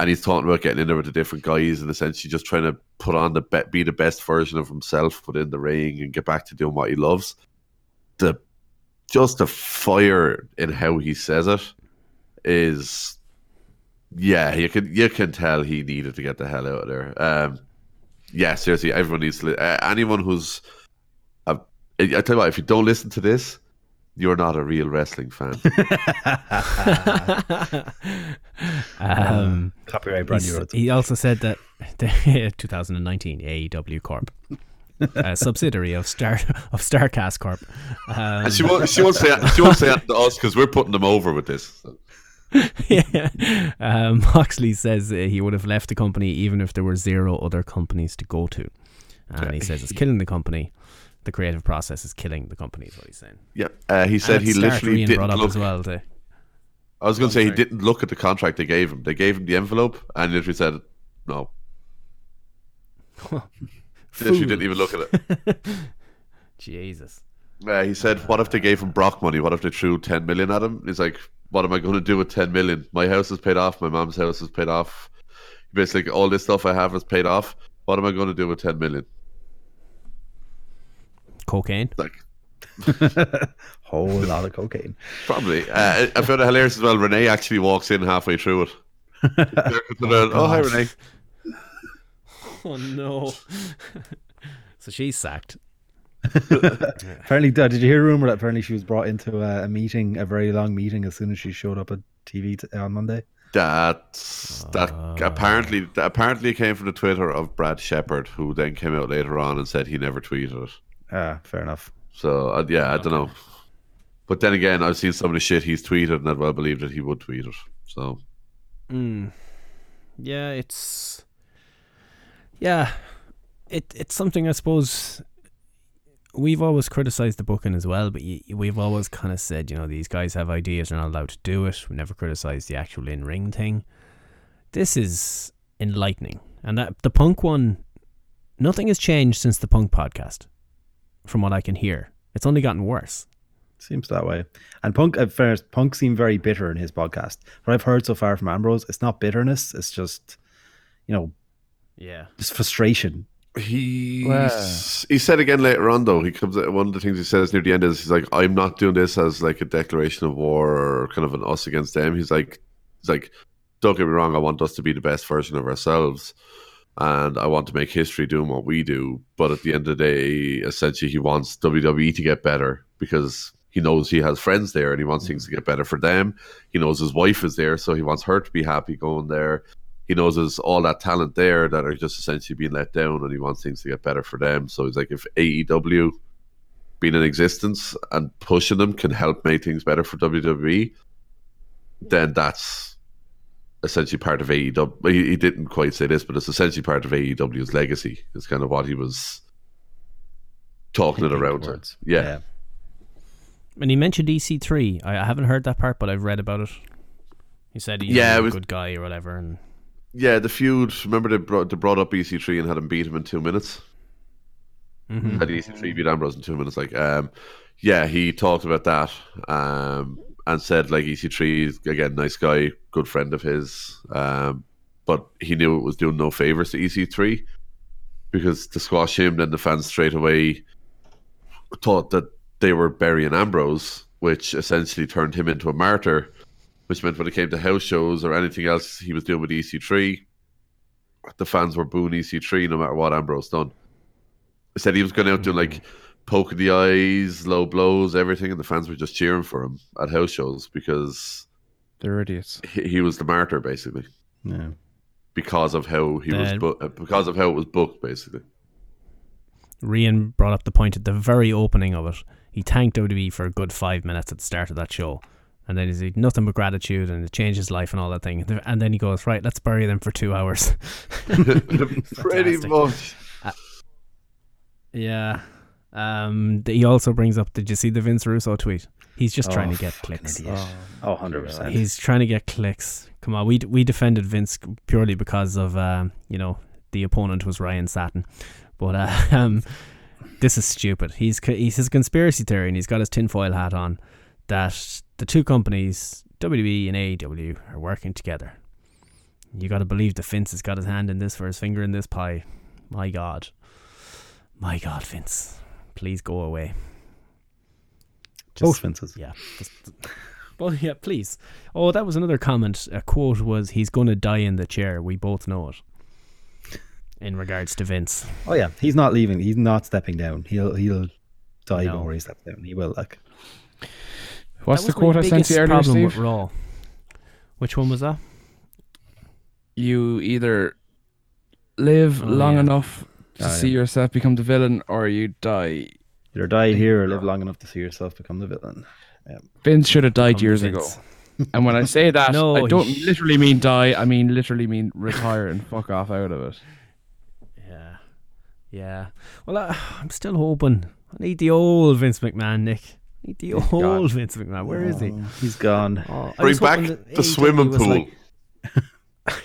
and he's talking about getting in there with the different guys and essentially just trying to put on the be- be the best version of himself within the ring and get back to doing what he loves. The just the fire in how he says it is yeah, you can you can tell he needed to get the hell out of there. Um, yeah, seriously, everyone needs to. Li- uh, anyone who's, uh, I tell you what, if you don't listen to this, you're not a real wrestling fan. [laughs] um, Copyright brand new he also said that [laughs] the 2019 AEW Corp, a subsidiary of Star of Starcast Corp. Um, and she won't. She won't say. She won't say that to us because we're putting them over with this. [laughs] yeah. Um, Moxley says he would have left the company even if there were zero other companies to go to. And he says it's killing the company. The creative process is killing the company, is what he's saying. Yeah, uh, he said he literally Ian didn't up look. as well. To, I was going to say he didn't look at the contract they gave him. They gave him the envelope and literally said no. [laughs] Literally didn't even look at it. [laughs] Jesus. Uh, he said, "What if they gave him Brock money? What if they threw ten million at him?" He's like, "What am I going to do with ten million? My house is paid off. My mom's house is paid off. Basically, all this stuff I have is paid off. What am I going to do with ten million? Cocaine. Like, [laughs] Whole lot of cocaine. probably. Uh, I found it hilarious as well. Renee actually walks in halfway through it. [laughs] oh, hi, Renee. [laughs] Oh, no. [laughs] so she's sacked. [laughs] Apparently, uh, did you hear a rumor that apparently she was brought into a, a meeting, a very long meeting, as soon as she showed up at TV t- on Monday? That's that apparently that apparently it came from the Twitter of Brad Shepard, who then came out later on and said he never tweeted it. Ah, fair enough. So uh, yeah, I don't know. But then again, I've seen some of the shit he's tweeted, and I'd well believe that he would tweet it. So Mm. Yeah, it's yeah, it it's something I suppose we've always criticized the booking as well, but we've always kind of said you know these guys have ideas, they're not allowed to do it. We never criticized the actual in ring thing. This is enlightening, and that the punk one, nothing has changed since the punk podcast, from what I can hear. It's only gotten worse. Seems that way. And Punk, at first, Punk seemed very bitter in his podcast. What I've heard so far from Ambrose, it's not bitterness. It's just, you know, Yeah. just frustration. he Wow. he said again later on though. He comes one of the things he says near the end is he's like, "I'm not doing this as like a declaration of war or kind of an us against them." He's like, he's like, "Don't get me wrong. I want us to be the best version of ourselves." And I want to make history doing what we do, but at the end of the day, essentially, he wants WWE to get better because he knows he has friends there and he wants things to get better for them. He knows his wife is there, so he wants her to be happy going there. He knows there's all that talent there that are just essentially being let down, and he wants things to get better for them. So he's like, if AEW being in existence and pushing them can help make things better for WWE, then that's essentially part of AEW. He, he didn't quite say this, but it's essentially part of AEW's legacy. It's kind of what he was talking it around towards. Yeah. And he mentioned EC3. I, I haven't heard that part, but I've read about it. He said he's Yeah, a was- good guy or whatever, and Yeah, the feud. Remember they brought, they brought up EC3 and had him beat him in two minutes. Mhm. Had EC3 beat Ambrose in two minutes. Like, um, yeah, he talked about that um, and said like EC3 is again nice guy, good friend of his, um, but he knew it was doing no favors to EC3 because to squash him, then the fans straight away thought that they were burying Ambrose, which essentially turned him into a martyr. Which meant when it came to house shows or anything else he was doing with EC3, the fans were booing EC3 no matter what Ambrose done. He said he was going out doing like poking the eyes, low blows, everything, and the fans were just cheering for him at house shows because They're idiots. he, he was the martyr basically Yeah. because of how he was bu- uh, because of how it was booked basically. Rian brought up the point at the very opening of it. He thanked WWE for a good five minutes at the start of that show. And then he's like, nothing but gratitude and it changed his life and all that thing. And then he goes, right, let's bury them for two hours. [laughs] [laughs] Pretty Fantastic. much. yeah. Um, he also brings up, did you see the Vince Russo tweet? He's just trying Oh, to get clicks. idiot. Oh, 100%. He's trying to get clicks. Come on, we d- we defended Vince purely because of um, you know the opponent was Ryan Satin, but uh, [laughs] um, this is stupid. He's he's his conspiracy theory, and he's got his tinfoil hat on that the two companies WWE and AEW are working together. You got to believe that Vince has got his hand in this for his finger in this pie. My God. My God, Vince. Please go away. Both Vinces. Yeah. Just, [laughs] well, yeah, please. Oh, that was another comment. A quote was, he's going to die in the chair. We both know it. In regards to Vince. Oh yeah, he's not leaving. He's not stepping down. He'll he'll die No. before he steps down. He will like. What's the quote I sent you earlier, problem Steve? with Raw. Which one was that? You either live Oh, long yeah. enough to Oh, see yeah. yourself become the villain, or you die. Either die here or live long enough to see yourself become the villain. Vince should have died Become years Vince. ago. And when I say [laughs] that, No, I don't he- literally mean die. I mean literally mean retire and fuck off out of it. Yeah. Yeah. Well, I, I'm still hoping. I need the old Vince McMahon, Nick. I need the gone. old Vince McMahon. Where is he? Oh, He's gone. Oh, I Bring was back hoping that the AEW swimming was pool. like-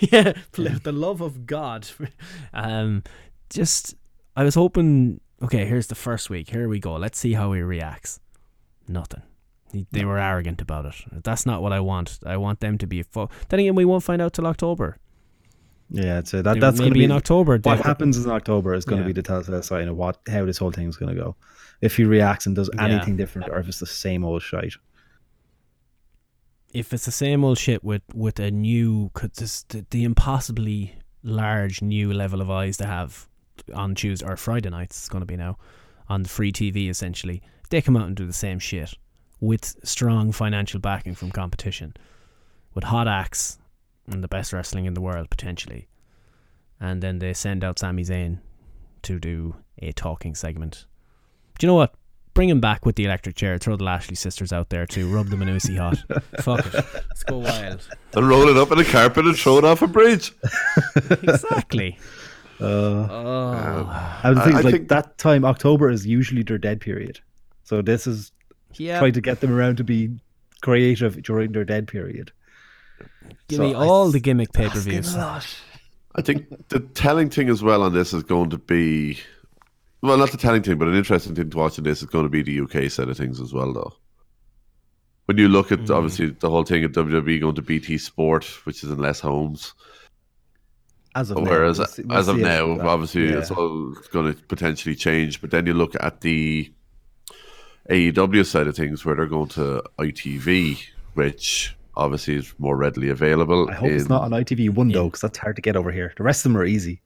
[laughs] yeah, pl- the love of God. [laughs] Um, just I was hoping. Okay, here's the first week. Here we go. Let's see how he reacts. Nothing. He- They were arrogant about it. That's not what I want. I want them to be. Fu- then again, we won't find out till October. Yeah, it's uh, that. They- That's going to maybe be in October. What they- happens in October is going to Yeah. be the telltale sign of what how this whole thing is going to go. If he reacts and does Yeah. anything different, or if it's the same old shit. if it's the same old shit with with a new, cause this, the, the impossibly large new level of eyes to have on Tuesday or Friday nights, it's going to be now on free TV essentially. They come out and do the same shit with strong financial backing from competition, with hot acts and the best wrestling in the world potentially, and then they send out Sami Zayn to do a talking segment. Do you know what? Bring him back with the electric chair. Throw the Lashley sisters out there too. Rub them in Uzi hot. [laughs] Fuck it. Let's go wild. And roll it up in a carpet and throw it off a bridge. [laughs] Exactly. Uh, Oh. I would I- think I like think- that time October is usually their dead period, so this is Yeah. trying to get them around to be creative during their dead period. Give So me all s- the gimmick pay per views. I think the telling thing as well on this is going to be, well, not the telling thing, but an interesting thing to watch in this is going to be the UK side of things as well, though. When you look at mm-hmm. obviously the whole thing at WWE going to BT Sport, which is in less homes, As of now, whereas we'll we'll as of it now, obviously Yeah. it's all going to potentially change. But then you look at the AEW side of things, where they're going to ITV, which obviously is more readily available. I hope it's not on ITV one though, because that's hard to get over here. The rest of them are easy.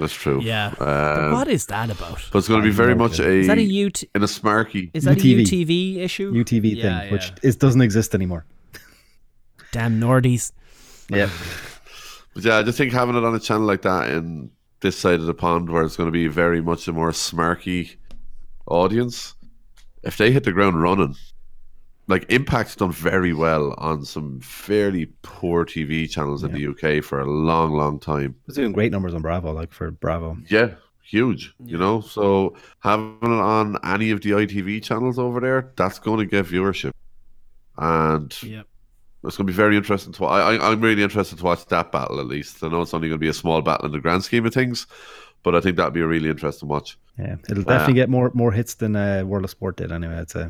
That's true. Yeah. But Um, what is that about? But it's going to be very much a Is that a UT? in a smarky. Is that UTV. a UTV issue? UTV Yeah, thing, which is doesn't exist anymore. [laughs] Damn Nordies. Yeah, [laughs] But yeah, I just think having it on a channel like that in this side of the pond, where it's going to be very much a more smarky audience, if they hit the ground running, like Impact's done very well on some fairly poor TV channels in the UK for a long, long time. it's doing great numbers on Bravo, like for Bravo. Yeah, huge. You know, so having it on any of the ITV channels over there, that's going to get viewership, and Yep. it's going to be very interesting to. I, I, I'm really interested to watch that battle at least. I know it's only going to be a small battle in the grand scheme of things, but I think that'd be a really interesting watch. Yeah, it'll definitely get more more hits than uh, World of Sport did. Anyway, I'd say.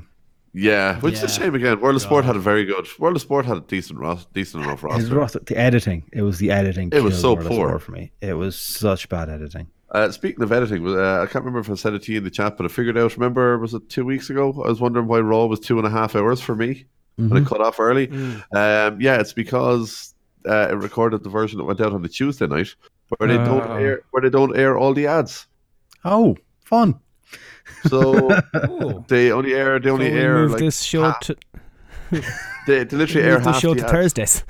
Yeah, which is a Yeah. shame again. World of Sport had a very good. World of Sport had a decent, decent enough His roster. roster, the editing, it was the editing. It was so World poor. For me. It was such bad editing. Uh, speaking of editing, uh, I can't remember if I said it to you in the chat, but I figured out. Remember, was it two weeks ago? I was wondering why Raw was two and a half hours for me Mm-hmm. when it cut off early. Um, yeah, it's because uh, it recorded the version that went out on the Tuesday night, where they don't Ah. air, where they don't air all the ads. Oh, fun! So [laughs] they only air. They So only we air move like this show half- to [laughs] they, they literally [laughs] air this half show the to ads. Thursdays.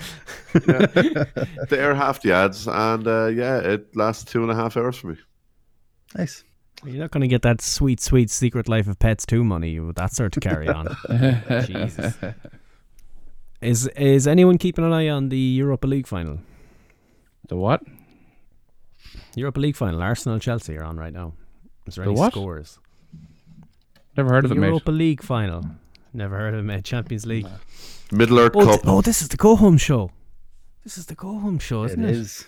They air half the ads, and uh, yeah, it lasts two and a half hours for me. Nice. You're not going to get that sweet, sweet Secret Life of Pets 2 money with that sort to carry on. Jesus. Is is anyone keeping an eye on the Europa League final? The what? Europa League final. Arsenal Chelsea are on right now. Is there The any what? scores? Never heard of the it, mate. Europa League final. Never heard of it, mate. Champions League. Middle Earth Oh, Cup. th- oh, this is the go home show. This is the go home show, It isn't it? is.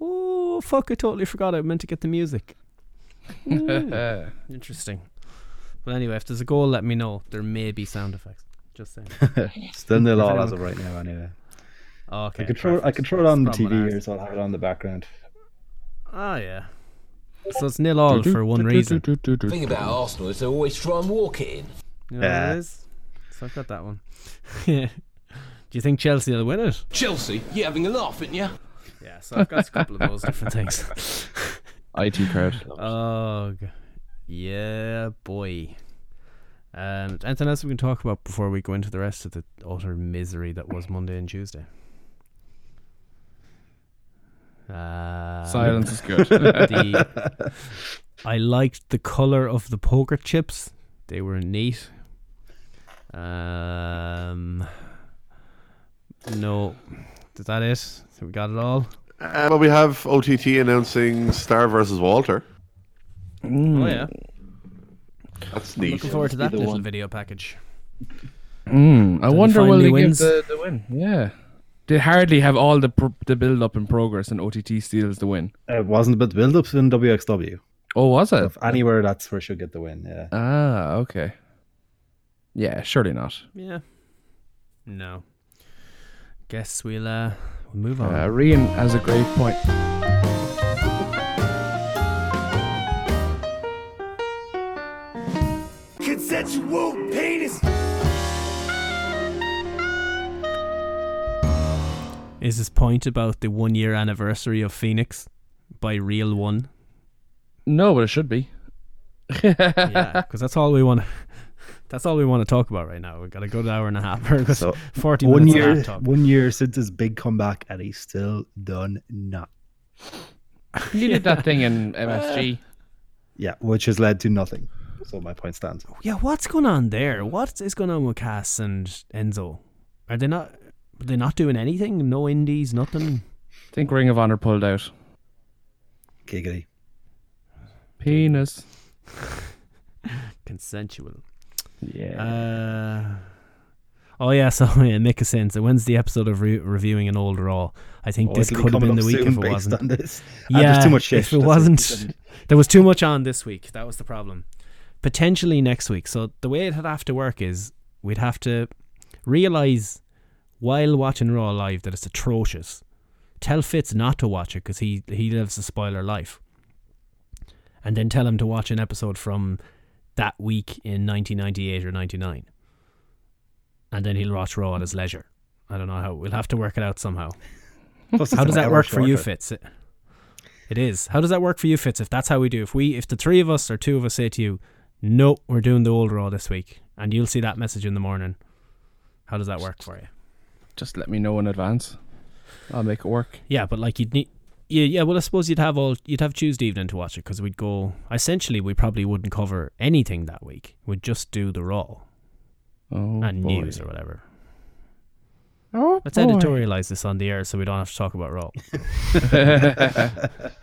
Oh, fuck. I totally forgot I meant to get the music. Ooh, [laughs] hmm. Interesting. But anyway, if there's a goal, let me know. There may be sound effects. Just saying. [laughs] Still nil all as of right now. Anyway. Okay. I could throw I could throw it on the TV with here, so I'll have it on the background. Oh yeah. So it's nil all for one reason. The thing about [laughs] Arsenal is they always try and walk it in. You know Yeah. it is? So I've got that one. yeah. [laughs] Do you think Chelsea will win it? Chelsea, You're having a laugh, aren't you? Yeah, so I've got a couple of those different things. [laughs] IT crowd. Oh, yeah, boy. Um, anything else we can talk about before we go into the rest of the utter misery that was Monday and Tuesday? Uh, Silence is good. [laughs] the, [laughs] I liked the color of the poker chips. They were neat. Um, no, is that it? So we got it all. Uh, but we have OTT announcing Starr versus Walter. Oh yeah, That's neat. looking forward to that little one. video package. Mm, I Did he wonder will finally they give the, the win? Yeah. They hardly have all the pr- the build up in progress, and OTT steals the win. It wasn't about the build ups in WXW. Oh, was it? If anywhere, that's where she'll get the win. Yeah. Ah, okay. Yeah, surely not. Yeah. No. Guess we'll uh we'll move on. Uh, Rian has a great point. Consensual penis. Is his point about the one year anniversary of Phoenix by Real One? No, but it should be. [laughs] Yeah, because that's all we want. [laughs] That's all we want to talk about right now. We've got a good hour and a half. [laughs] Or So, forty One minutes year, one year since his big comeback, and he's still done not. He did that thing in MSG. Yeah, which has led to nothing. So my point stands. Yeah, what's going on there? What is going on with Cass and Enzo? Are they not? Are they not doing anything? No indies, nothing. I think Ring of Honor pulled out. Giggity. Penis. [laughs] Consensual. Yeah. Uh, oh yeah, [laughs] so yeah, make a sense. When's the episode of re- reviewing an old Raw? I think Oh, this could have been the week if it wasn't. on this. Ah, Yeah, there's too much shit. if it wasn't, [laughs] there was too much on this week. That was the problem. Potentially next week. So the way it'd have to work is we'd have to realize while watching Raw live that it's atrocious. Tell Fitz not to watch it because he he lives a spoiler life, and then tell him to watch an episode from that week in 1998 or 99, and then he'll watch Raw at his leisure. I don't know how. We'll have to work it out somehow. [laughs] How does that work for you. Fitz? It, it is. How does that work for you, Fitz? If that's how we do, if we, if the three of us or two of us say to you, "No, we're doing the old Raw this week," and you'll see that message in the morning, how does that work for you? Just let me know in advance. I'll make it work. Yeah, but like you'd need. Yeah, yeah. Well, I suppose you'd have all you'd have Tuesday evening to watch it because we'd go. Essentially, we probably wouldn't cover anything that week. We'd just do the Raw Oh, and boy. news or whatever. Oh, Let's boy. editorialize this on the air so we don't have to talk about Raw. [laughs]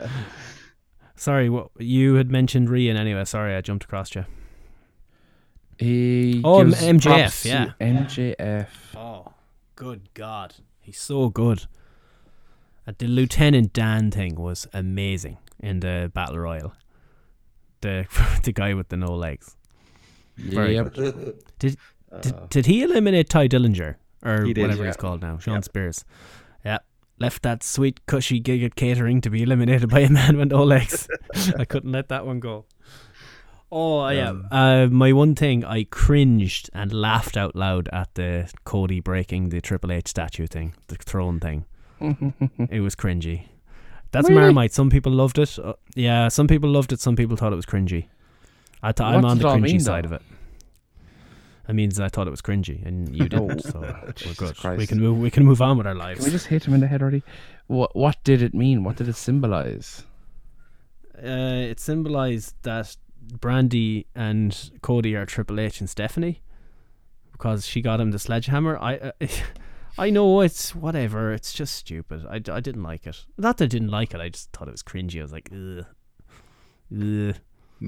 [laughs] Sorry, what you had mentioned Rian anyway. Sorry, I jumped across you. He Oh, gives MJF, props yeah. MJF. Oh, good God, he's so good. Uh, the Lieutenant Dan thing was amazing in the battle royal. The [laughs] the guy with the no legs. Very Yep. good. Did did, did he eliminate Tye Dillinger or He did, whatever yeah. he's called now, Shawn Yep. Spears? Yeah, left that sweet cushy gig at catering to be eliminated by a man with no legs. [laughs] I couldn't let that one go. Oh yeah, uh, my one thing I cringed and laughed out loud at the Cody breaking the Triple H statue thing, the throne thing. [laughs] it was cringy. That's Really? Marmite. Some people loved it. Uh, yeah, some people loved it. Some people thought it was cringy. I thought I'm on the cringy mean, side of it. That means I thought it was cringy, and you didn't. so [laughs] we're good. We can move. We can move on with our Can we just hit him in the head already? What What did it mean? What did it symbolize? Uh, it symbolized that Brandi and Cody are Triple H and Stephanie because she got him the sledgehammer. I. Uh, [laughs] I know it's whatever. It's just stupid. I, I didn't like it. Not that I didn't like it. I just thought it was cringy. I was like, ugh, ugh.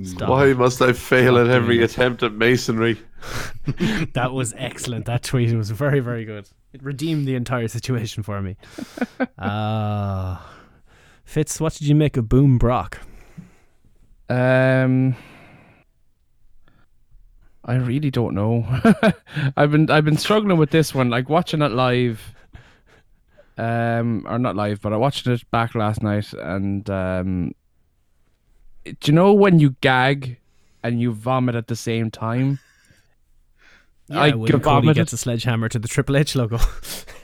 Stop Why it. must I fail Stop at every it. attempt at masonry? [laughs] that was excellent. That tweet was very, very good. It redeemed the entire situation for me. [laughs] Uh, Fitz, what did you make of Boom Brock? Um, I really don't know. [laughs] I've been I've been struggling with this one. Like watching it live, um, or not live, but I watched it back last night, and um, do you know when you gag and you vomit at the same time? [laughs] Yeah, I when Cody gets a sledgehammer to the Triple H logo.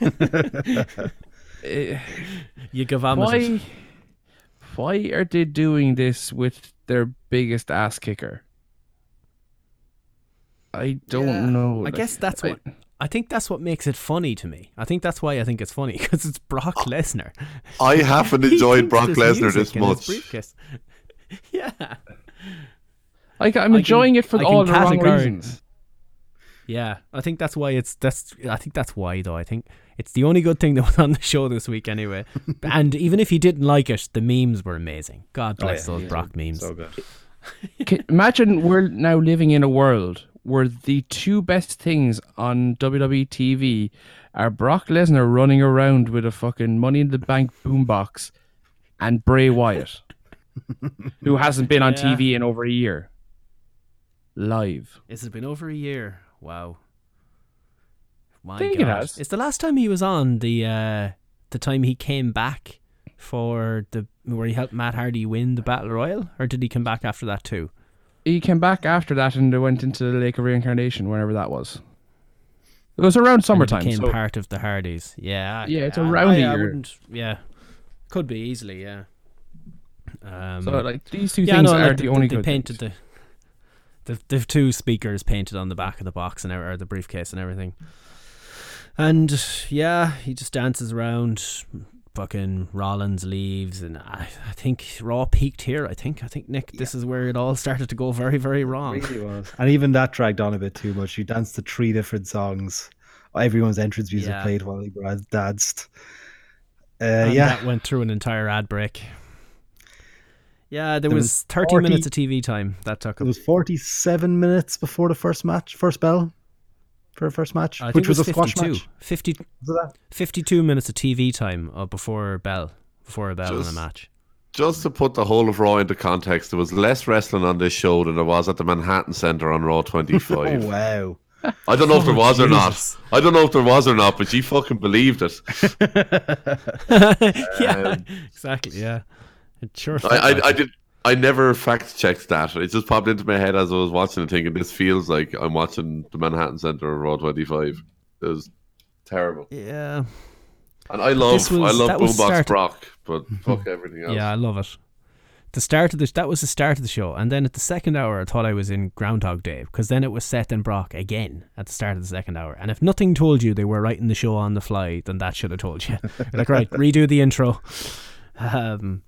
[laughs] Eh, you go vomit. why? Why are they doing this with their biggest ass kicker? I don't Yeah. know. I like, guess that's I- what. I think that's what makes it funny to me. I think that's why I think it's funny [laughs] because it's Brock Lesnar. [laughs] I haven't He enjoyed Brock Lesnar music this in his much. briefcase. [laughs] yeah, I, I'm can- enjoying it for I all the wrong categori- reasons. yeah. I think that's why it's that's. I think that's why though. I think it's the only good thing that was on the show this week anyway. [laughs] and even if you didn't like it, the memes were amazing. God Oh, bless yeah, those yeah. Brock memes. So good. Can- imagine we're now living in a world where the two best things on WWE TV are Brock Lesnar running around with a fucking Money in the Bank boombox and Bray Wyatt, who hasn't been on Yeah. TV in over a year. Live. It's been over a year? Wow. My Think it has. It's the last time he was on the uh the time he came back for the where he helped Matt Hardy win the Battle Royal, or did he come back after that too? He came back after that and they went into the Lake of Reincarnation, whenever that was. It was around And summertime. became so- part of the Hardys. Yeah. Yeah, it's around I, a year. yeah. Could be easily, yeah. Um, so, like, these two yeah, things no, are like, the they, only they good painted things. the the the two speakers painted on the back of the box and or the briefcase and everything. And yeah, he just dances around. Fucking Rollins leaves, and I, I think Raw peaked here. I think I think Nick, this is where it all started to go very very wrong. Really was. And even that dragged on a bit too much. He danced to three different songs. Everyone's entrance music Yeah. played while he grad- danced. Uh, and yeah, that went through an entire ad break. Yeah, there, There was, was 30 40 minutes of TV time that took it was 47 minutes before the first match, first bell for a first match, I which was, was a squash 52. match. 50, Was that? 52 minutes of TV time uh, before bell, before a bell in a match. Just to put the whole of Raw into context, there was less wrestling on this show than there was at the Manhattan Center on Raw 25. [laughs] Oh wow! [laughs] I don't know if there was or not. I don't know if there was or not, but she fucking believed it. [laughs] yeah, exactly. Yeah, it sure. I, I, I did. I never fact checked that. It just popped into my head as I was watching it, thinking this feels like I'm watching the Manhattan Center of Raw 25. It was terrible, Yeah, and I love was- I love Boombox start- Brock, but [laughs] fuck everything else. yeah, I love it. The start of the that was the start of the show, and then at the second hour, I thought I was in Groundhog Day because then it was Seth and Brock again at the start of the second hour. And if nothing told you they were writing the show on the fly, then that should have told you. [laughs] Like, right, redo the intro. [laughs] Um,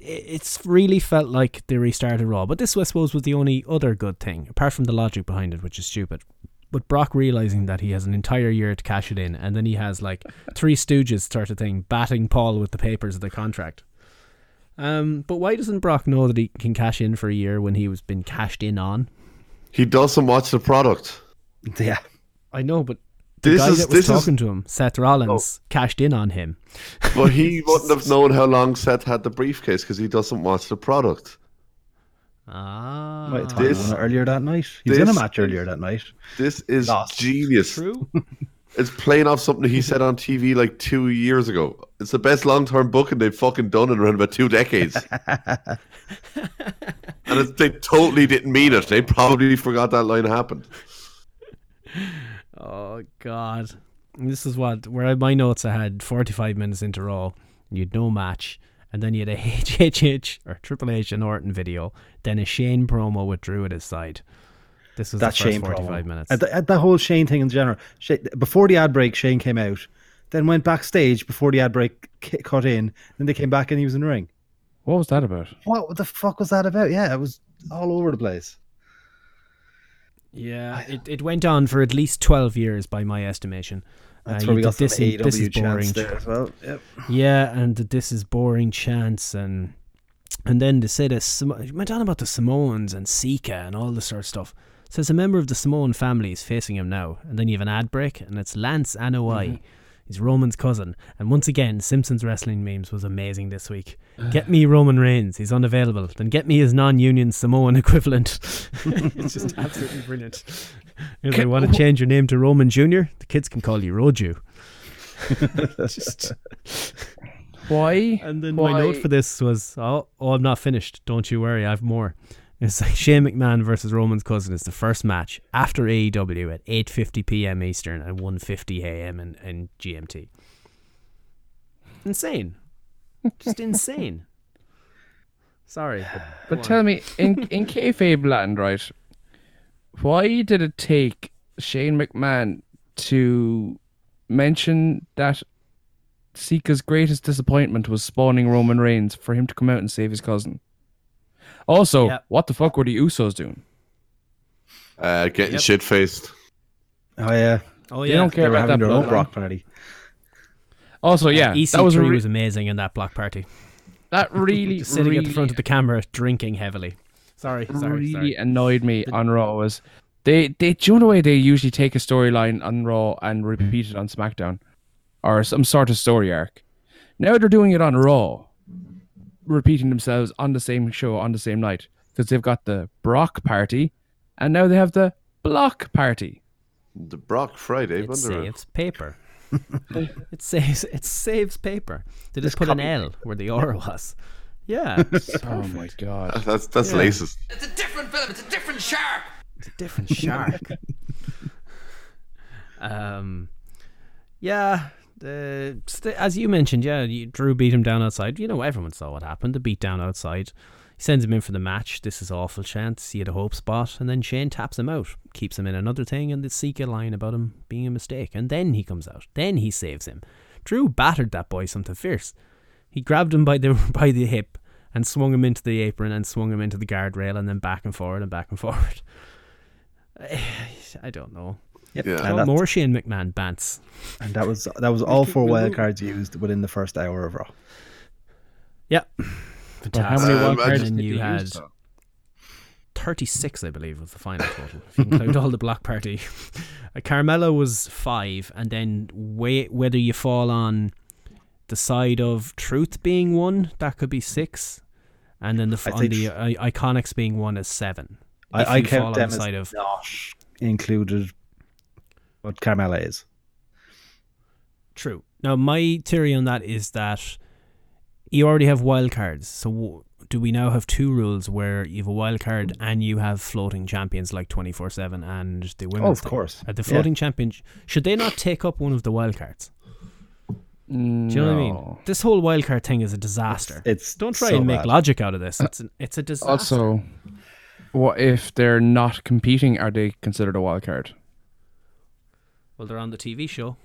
it's really felt like they restarted Raw, but this, I suppose, was the only other good thing, apart from the logic behind it, which is stupid. But Brock realizing that he has an entire year to cash it in, and then he has like [laughs] three stooges sort of thing, batting Paul with the papers of the contract. Um, but why doesn't Brock know that he can cash in for a year when he was been cashed in on? He doesn't watch the product. Yeah, I know, but the This guy is- that was this is- Oh. talking to him, Seth Rollins, cashed in on him. [laughs] But he [laughs] wouldn't have known how long Seth had the briefcase because he doesn't watch the product. Ah, might have This- he won it earlier that night. He was in a match earlier that night. This is Lost. genius. true. [laughs] It's playing off something he said on TV like two years ago. It's the best long term booking they've fucking done in around about two decades. and it's, they totally didn't mean it. They probably forgot that line happened. Oh God, this is what where my notes I had forty-five minutes into Raw. You'd no match, and then you had a [laughs] HHH or Triple H and Orton video, then a Shane promo with Drew at his side. This was That the first Shane forty-five promo. minutes. And the, and the whole Shane thing in general. Sha before the ad break, Shane came out, then went backstage before the ad break c- cut in. Then they came back and he was in the ring. What was that about? What the fuck was that about? Yeah, it was all over the place. Yeah, it, it went on for at least 12 years by my estimation. That's Uh, where we got this, in- this is boring. chance there as well. Yep. Yeah, and this is boring chants and and then they say this it went on about the Samoans and Sika and all this sort of stuff. Says a member of the Samoan family is facing him now, and then you have an ad break, and it's Lance Anoa'i. He's Roman's cousin, and once again, Simpsons wrestling memes was amazing this week. [sighs] Get me Roman Reigns, he's unavailable. Then get me his non-union Samoan [laughs] equivalent. [laughs] it's just absolutely brilliant. If they want to change your name to Roman Junior, the kids can call you Roju. [laughs] Just Why? and then Why? my note for this was, oh, oh, I'm not finished. Don't you worry, I have more. It's like Shane McMahon versus Roman's cousin is the first match after AEW at 8:50 p.m. Eastern and 1:50 a.m. in, in GMT. Insane, just [laughs] insane. Sorry, but, But tell me, in in kayfabe land, right? Why did it take Shane McMahon to mention that Sika's greatest disappointment was spawning Roman Reigns for him to come out and save his cousin? Also, Yeah. what the fuck were the Usos doing? Uh, getting Yep. shit faced. Oh yeah, oh They yeah, don't care they were about having that their own bloodline. Party. Also, yeah, EC3 that was re- was amazing in that block party. that [laughs] really, Just sitting really, at the front of the camera, drinking heavily. Sorry, sorry, really sorry. annoyed me on Raw was they they do you know the way they usually take a storyline on Raw and repeat it on SmackDown or some sort of story arc. Now they're doing it on Raw, repeating themselves on the same show on the same night because they've got the Brock party and now they have the Block party. The Brock Friday. It wonder- saves paper. [laughs] it saves it saves paper. They just put an L where the R was. Yeah, [laughs] Oh my god! That's that's Yeah. laces. It's a different film. It's a different shark. it's a different shark. [laughs] um, yeah. The, st- as you mentioned, yeah, you, Drew beat him down outside. You know, everyone saw what happened. The beat down outside. He sends him in for the match. This is awful chance. He had a hope spot, and then Shane taps him out, keeps him in another thing, and the Sika line about him being a mistake. And then he comes out. Then he saves him. Drew battered that boy something fierce. He grabbed him by the [laughs] by the hip and swung him into the apron and swung him into the guardrail and then back and forward and back and forward. [sighs] I don't know. Yep. Yeah. And, more Shane McMahon bants. and that was that was all four wild cards used within the first hour of Raw. Yep. But how many Um, wild cards did you you had use, 36, I believe, was the final total. If you include all the block party. [laughs] Uh, Carmella was five, and then wa- whether you fall on the side of truth being one, that could be six. And then the f- I'd on the tr- uh, iconics being one is seven. I, If I you fall count on them the as side of not included what Carmella is. True. Now, my theory on that is that you already have wild cards. So, do we now have two rules where you have a wild card mm. and you have floating champions like 24 7 and the women? Oh, of course. Are the Yeah. floating champion, should they not take up one of the wild cards? Do you know what I mean? This whole wild card thing is a disaster. It's Don't try so and make bad. logic out of this. Uh, it's, an, it's a disaster. Also, what if they're not competing? Are they considered a wild card? Well, they're on the TV show.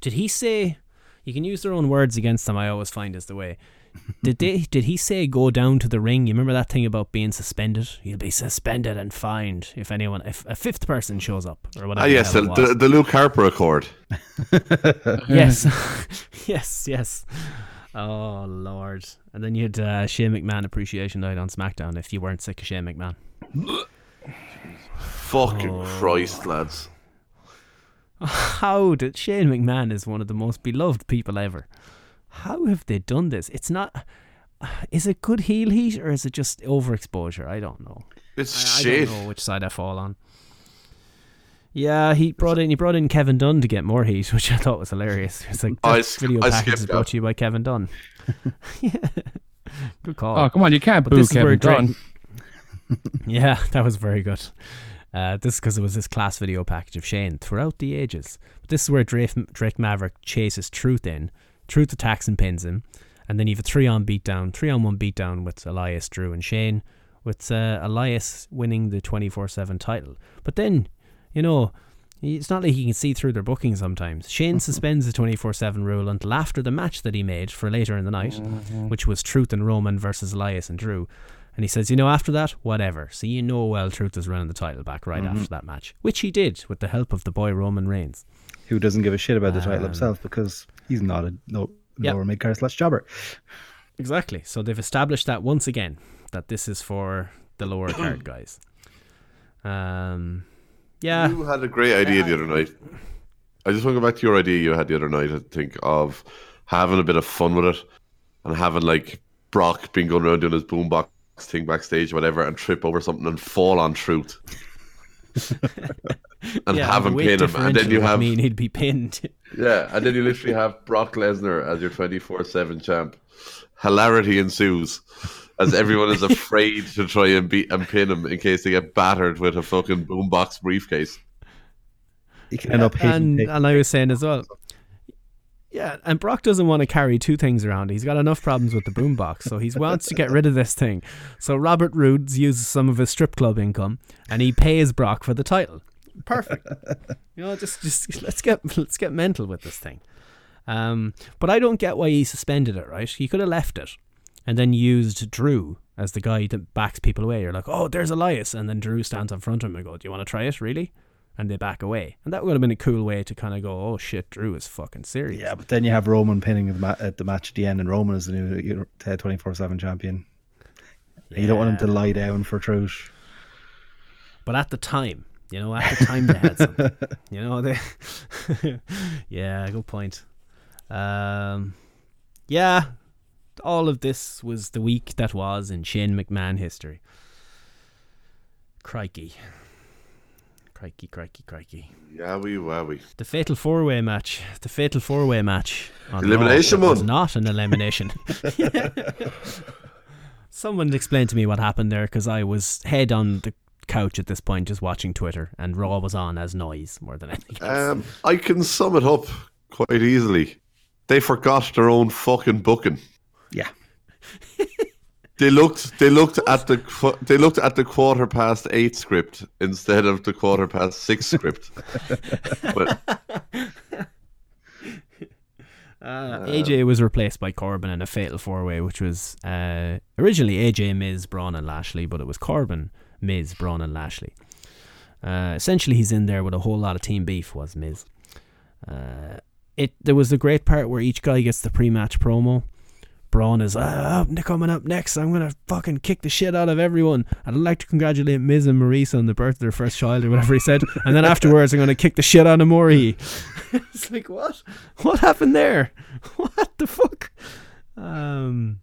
Did he say? You can use their own words against them. I always find is the way. [laughs] Did they? Did he say go down to the ring? You remember that thing about being suspended? You'll be suspended and fined if anyone, if a fifth person shows up or whatever. Ah, yes, the, the, hell it the, the Luke Harper Accord. [laughs] [laughs] yes, yes, yes. Oh lord! And then you had uh, Shane McMahon Appreciation Night on SmackDown. If you weren't sick of Shane McMahon, Fucking Oh. Christ, lads. How did Shane McMahon is one of the most beloved people ever? How have they done this? It's not. Is it good heel heat or is it just overexposure? I don't know. It's I, I don't know which side I fall on. Yeah, he brought in he brought in Kevin Dunn to get more heat, [laughs] which I thought was hilarious. It's like this sk- video I package is brought that. to you by Kevin Dunn. [laughs] yeah. Good call. Oh, come on, you can't But boo this is where Kevin Drake- Dunn. [laughs] Yeah, that was very good. Uh, this is because it was this class video package of Shane throughout the ages. But this is where Drake, Drake Maverick chases Truth in. Truth attacks and pins him. And then you have a three on beatdown, three on one beatdown with Elias, Drew, and Shane, with uh, Elias winning the 24 7 title. But then, you know, it's not like you can see through their booking sometimes. Shane [laughs] suspends the 24 7 rule until after the match that he made for later in the night, which was Truth and Roman versus Elias and Drew. And he says, you know, after that, whatever. So you know well Truth is running the title back right after that match, which he did with the help of the boy Roman Reigns. Who doesn't give a shit about the title Um, himself because he's not a no, Yep. lower mid card slash jobber. Exactly. So they've established that once again that this is for the lower [coughs] card guys. Um, yeah. You had a great idea the other night. I just want to go back to your idea you had the other night, I think, of having a bit of fun with it and having like Brock being going around doing his boombox thing backstage, whatever, and trip over something and fall on truth. [laughs] and yeah, have him weight pin him. And then you have mean he'd be pinned. [laughs] Yeah, and then you literally have Brock Lesnar as your 24 7 champ. Hilarity ensues as everyone is [laughs] afraid to try and beat and pin him in case they get battered with a fucking boombox briefcase. You can end up hitting. and, and I was saying as well. Yeah, and Brock doesn't want to carry two things around. He's got enough problems with the boombox, so he wants to get rid of this thing. So Robert Roode uses some of his strip club income, and he pays Brock for the title. Perfect. [laughs] you know, just just let's get let's get mental with this thing. Um, but I don't get why he suspended it. Right? He could have left it, and then used Drew as the guy that backs people away. You're like, oh, there's Elias, and then Drew stands in front of him and go, do you want to try it? Really? And they back away, and that would have been a cool way to kind of go, oh shit, Drew is fucking serious. Yeah, but then you have Roman pinning the ma- at the match at the end, and Roman is the new twenty four seven champion. You don't want him to lie down for truth. But at the time, you know, at the time they had something. [laughs] You know, they. [laughs] yeah, good point. Um, yeah, all of this was the week that was in Shane McMahon history. Crikey. Crikey, crikey, crikey. Yowie wowie. The fatal four way match. The fatal four way match. on Raw Elimination was one. not an elimination. [laughs] Someone explained to me what happened there because I was head on the couch at this point just watching Twitter and Raw was on as noise more than anything else. Um, I can sum it up quite easily. They forgot their own fucking booking. Yeah. [laughs] They looked. They looked at the. They looked at the quarter past eight script instead of the quarter past six script. [laughs] but Uh, AJ was replaced by Corbin in a fatal four way, which was uh, originally AJ, Miz, Braun, and Lashley, but it was Corbin, Miz, Braun, and Lashley. Uh, essentially, he's in there with a whole lot of team beef. Was Miz? Uh, it there was a great part where each guy gets the pre-match promo. Braun is ah, I'm coming up next. I'm gonna fucking kick the shit out of everyone. I'd like to congratulate Miz and Maryse on the birth of their first child or whatever he said. And then afterwards, I'm gonna kick the shit out of Mori. [laughs] it's like what? What happened there? [laughs] What the fuck? Um,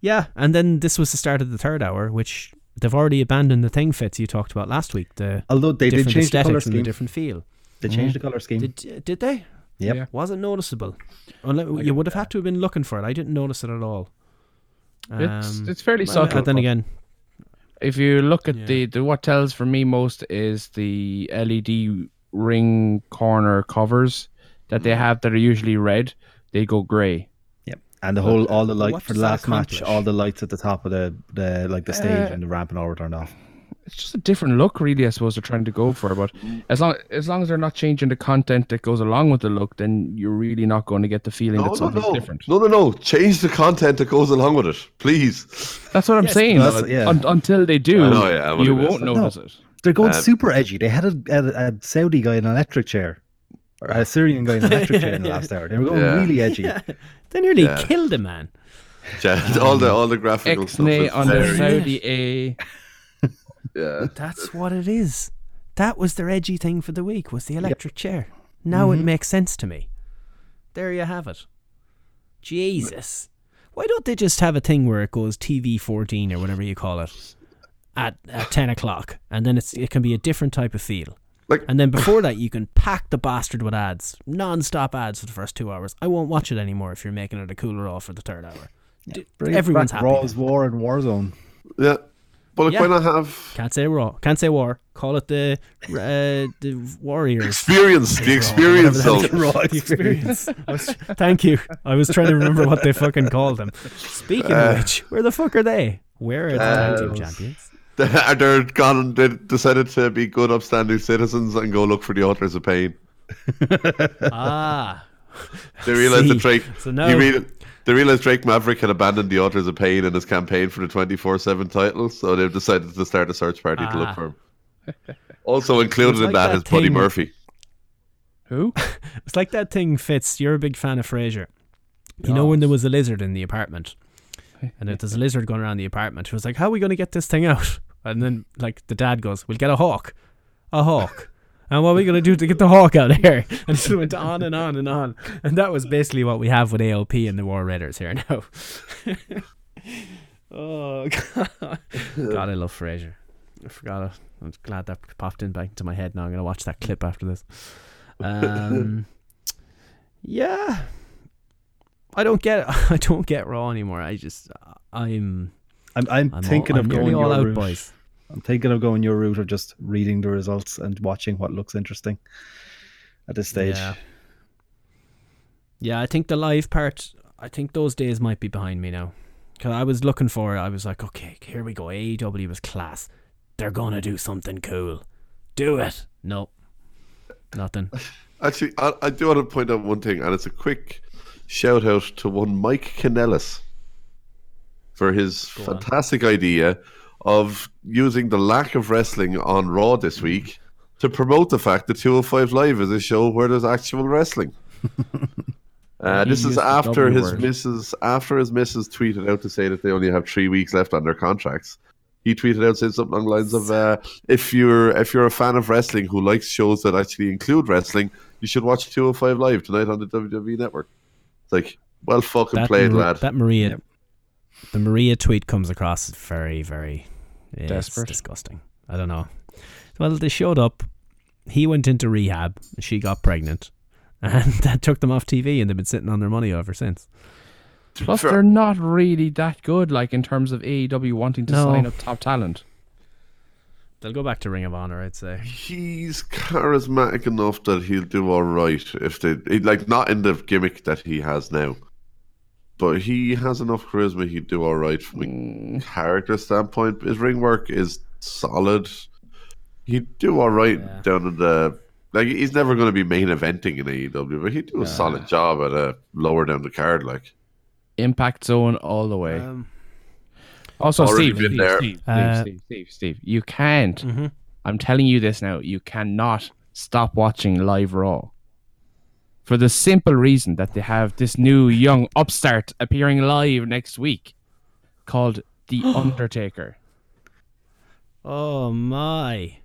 yeah. And then this was the start of the third hour, which they've already abandoned the thing Fitz you talked about last week. The Although they did change the color and the different feel. They changed the color scheme. Did did they? Yep. Yeah. Wasn't noticeable. Unless, you would have had to have been looking for it. I didn't notice it at all. It's Um, it's fairly well, subtle. But then again, if you look at Yeah. the, the what tells for me most is the LED ring corner covers that Mm. they have that are usually red. They go grey. Yep. And the whole all the light what for the last match, all the lights at the top of the, the like the stage Uh, and the ramp and all were turned off. It's just a different look, really. I suppose they're trying to go for, but as long as long as they're not changing the content that goes along with the look, then you're really not going to get the feeling no, that no, something's no, different. no, no, no. Change the content that goes along with it, please. That's what I'm Yes, saying. that's- yeah. Un- until they do, know, yeah, you won't miss that. notice it. They're going Um, super edgy. They had a, a, a Saudi guy in an electric chair, or a Syrian guy in an electric chair in the [laughs] last hour. They were going Yeah. really edgy. [laughs] they nearly Yeah. killed a man. Yeah, all the all the graphical stuff X-nay is on the Saudi [laughs] A. yeah. That's what it is. That was their edgy thing for the week. Was the electric chair. Now it mm-hmm. makes sense to me. There you have it. Jesus. Why don't they just have a thing where it goes TV fourteen or whatever you call it at, at ten o'clock, and then it's it can be a different type of feel. Like- and then before that, you can pack the bastard with ads, non-stop ads for the first two hours. I won't watch it anymore if you're making it a cooler off for the third hour. D- Everyone's back happy. Raw's War and Warzone. Yeah. But like, Yeah. why not have Can't say raw. Can't say war. Call it the uh, the warriors. experience? The experience Whatever zone. the hell- experience. Was, thank you. I was trying to remember what they fucking called them. Speaking of which, where the fuck are they? Where are the tag team Uh, champions? They're, they're gone. They decided to be good, upstanding citizens and go look for the authors of pain. Ah, They realized See, that Drake. so now- you real- they realized Drake Maverick had abandoned the authors of pain in his campaign for the twenty four seven title, so they've decided to start a search party to Ah. look for him. Also included It's in that that is Buddy Murphy. Who? [laughs] it's like that thing. Fitz, you're a big fan of Frasier. You know when there was a lizard in the apartment, and if there's a lizard going around the apartment, he was like, "How are we going to get this thing out?" And then like the dad goes, "We'll get a hawk, a hawk." And what are we going to do to get the hawk out of here? [laughs] And it went on and on and on. And that was basically what we have with AOP and the War Raiders here now. [laughs] oh, God. [laughs] God, I love Frasier. I forgot it. I'm glad that popped in back into my head now. I'm going to watch that clip after this. Um, Yeah. I don't get I don't get Raw anymore. I just I'm I'm I'm, I'm thinking all, of I'm going all your out, route. boys. I'm thinking of going your route of just reading the results and watching what looks interesting at this stage. Yeah. Yeah, I think the live part. I think those days might be behind me now. Cause I was looking for. it. I was like, okay, here we go. AEW was class. They're gonna do something cool. Do it. No, nothing. [laughs] Actually, I, I do want to point out one thing, and it's a quick shout out to one Mike Kanellis for his on. fantastic idea of using the lack of wrestling on Raw this week to promote the fact that 205 Live is a show where there's actual wrestling. [laughs] Uh, this is after his word. missus after his missus tweeted out to say that they only have three weeks left on their contracts. He tweeted out saying something along the lines of, uh, "If you're if you're a fan of wrestling who likes shows that actually include wrestling, you should watch 205 Live tonight on the WWE Network." It's like, well, fucking That, played, Mar- lad. that Maria, the Maria tweet comes across very, very it's Desperate. disgusting. I don't know. Well, they showed up. He went into rehab. She got pregnant, [laughs] and that took them off TV, and they've been sitting on their money ever since. Plus, they're not really that good, like in terms of AEW wanting to No. sign up top talent. They'll go back to Ring of Honor, I'd say. He's charismatic enough that he'll do all right if they like not in the gimmick that he has now, but he has enough charisma. He'd do all right from a character standpoint. His ring work is solid. He'd do all right Yeah. down in the like. He's never going to be main eventing in AEW, but he'd do a solid job at a lower down the card. Like Impact Zone all the way. Um, also, Steve, Steve, there. Steve, Steve, Uh, Steve, Steve, Steve, you can't. mhm. I'm telling you this now. You cannot stop watching live Raw. For the simple reason that they have this new young upstart appearing live next week called The [gasps] Undertaker. Oh my.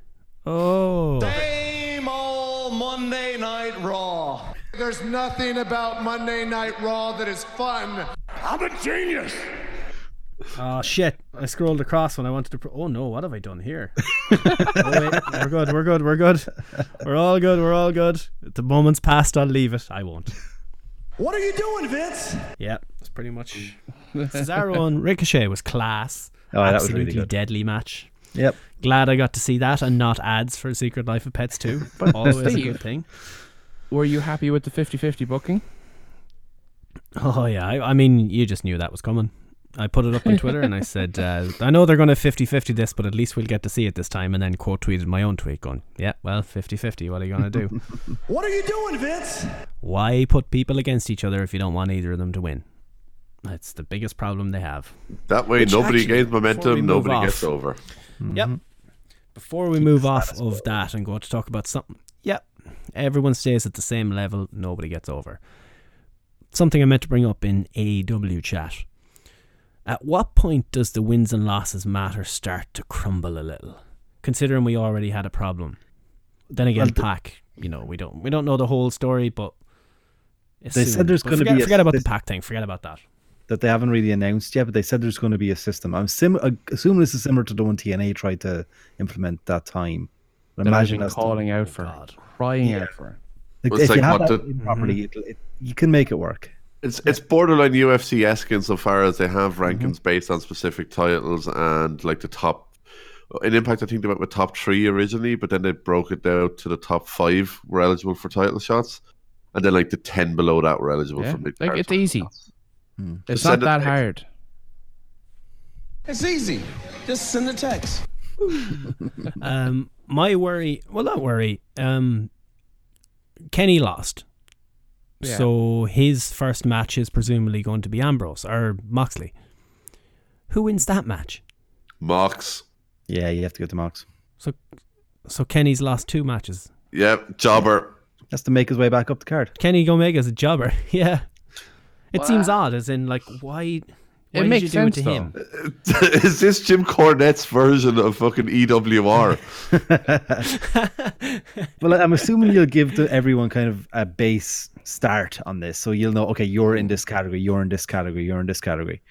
Oh. Same old Monday Night Raw. There's nothing about Monday Night Raw that is fun. I'm a genius. Oh shit! I scrolled across when I wanted to. Pro- oh no! What have I done here? oh, [laughs] wait, we're good. We're good. We're good. We're all good. We're all good. The moment's passed. I'll leave it. I won't. What are you doing, Vince? Yeah, that's pretty much. [laughs] Cesaro and Ricochet was class. Oh, that was Absolutely really good. deadly match. Yep. Glad I got to see that and not ads for Secret Life of Pets too. [laughs] But always a good thing. Were you happy with the 50 50 booking? Oh yeah, I, I mean, you just knew that was coming. I put it up on Twitter and I [laughs] said, uh, I know they're going to 50-50 this, but at least we'll get to see it this time. And then quote tweeted my own tweet going, yeah, well, 50-50, what are you going to do? [laughs] What are you doing, Vince? Why put people against each other if you don't want either of them to win? That's the biggest problem they have. that way, Which nobody actually, gains momentum, nobody off- gets over. Yep. Before we move off of that and go to talk about something, yep, everyone stays at the same level, nobody gets over. Something I meant to bring up in AEW chat. At what point does the wins and losses matter start to crumble a little? Considering we already had a problem. Then again, Well, the- Pac, you know, we don't we don't know the whole story, but They said there's gonna forget, be a- forget about they- the Pac thing. Forget about that. That they haven't really announced yet, but they said there's going to be a system. I'm sim- uh, assuming this is similar to the one TNA tried to implement that time. But I've imagine been that's the- calling out for, God. crying out for. like, It's if like you have what that the- in properly, it'll- it, you can make it work. It's it's borderline UFC esque insofar as they have rankings based on specific titles and like the top. In Impact, I think they went with top three originally, but then they broke it down to the top five were eligible for title shots, and then like the ten below that were eligible Yeah, for mid. like it's easy. It's not that text. hard. It's easy. Just send a text. [laughs] Um, my worry, well, not worry. Um, Kenny lost, Yeah. so his first match is presumably going to be Ambrose or Moxley. Who wins that match? Mox. Yeah, you have to go to Mox. So, so Kenny's lost two matches. Yep, jobber. Has to make his way back up the card. Kenny Omega's a jobber. [laughs] yeah, it seems odd. As in, like, why? Why It did makes you do it sense, to him? [laughs] Is this Jim Cornette's version of fucking EWR? [laughs] Well, I'm assuming you'll give the, everyone kind of a base start on this, so you'll know. Okay, you're in this category. You're in this category. You're in this category,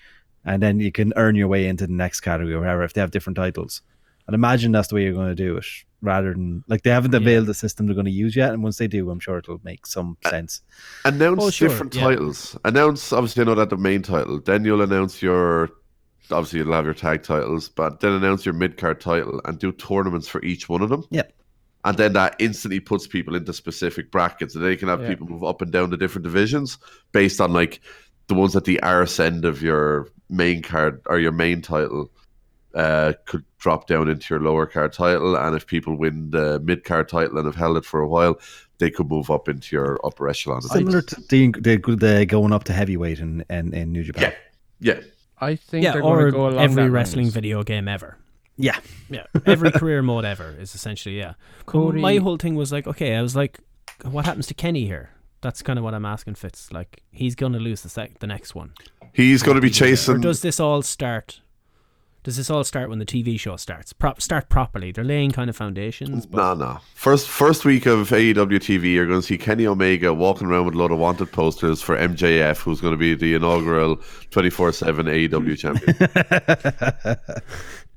and then you can earn your way into the next category or whatever if they have different titles. And imagine that's the way you're going to do it. rather than like they haven't unveiled the system they're going to use yet. And once they do, I'm sure it'll make some sense. Announce Oh, sure, different yeah. titles. Announce obviously I know that the main title. Then you'll announce your obviously you'll have your tag titles, but then announce your mid card title and do tournaments for each one of them. Yep. And then that instantly puts people into specific brackets, and they can have Yeah. people move up and down the different divisions based on like the ones at the arse end of your main card or your main title uh, could drop down into your lower card title, and if people win the mid card title and have held it for a while, they could move up into your upper echelon. Similar to the, the, the going up to heavyweight in, in, in New Japan. Yeah. yeah. I think Yeah, they're going or to go along every that wrestling lines. video game ever. Yeah. Yeah, every career mode ever is essentially yeah. Cody- My whole thing was like, okay, I was like, what happens to Kenny here? That's kind of what I'm asking Fitz. Like, he's going to lose the sec- the next one. He's going to be Or chasing. does this all start? Does this all start when the TV show starts? Prop start properly. They're laying kind of foundations. But No, no. First, first week of AEW TV, you're going to see Kenny Omega walking around with a load of wanted posters for MJF, who's going to be the inaugural 24/7 AEW champion. [laughs]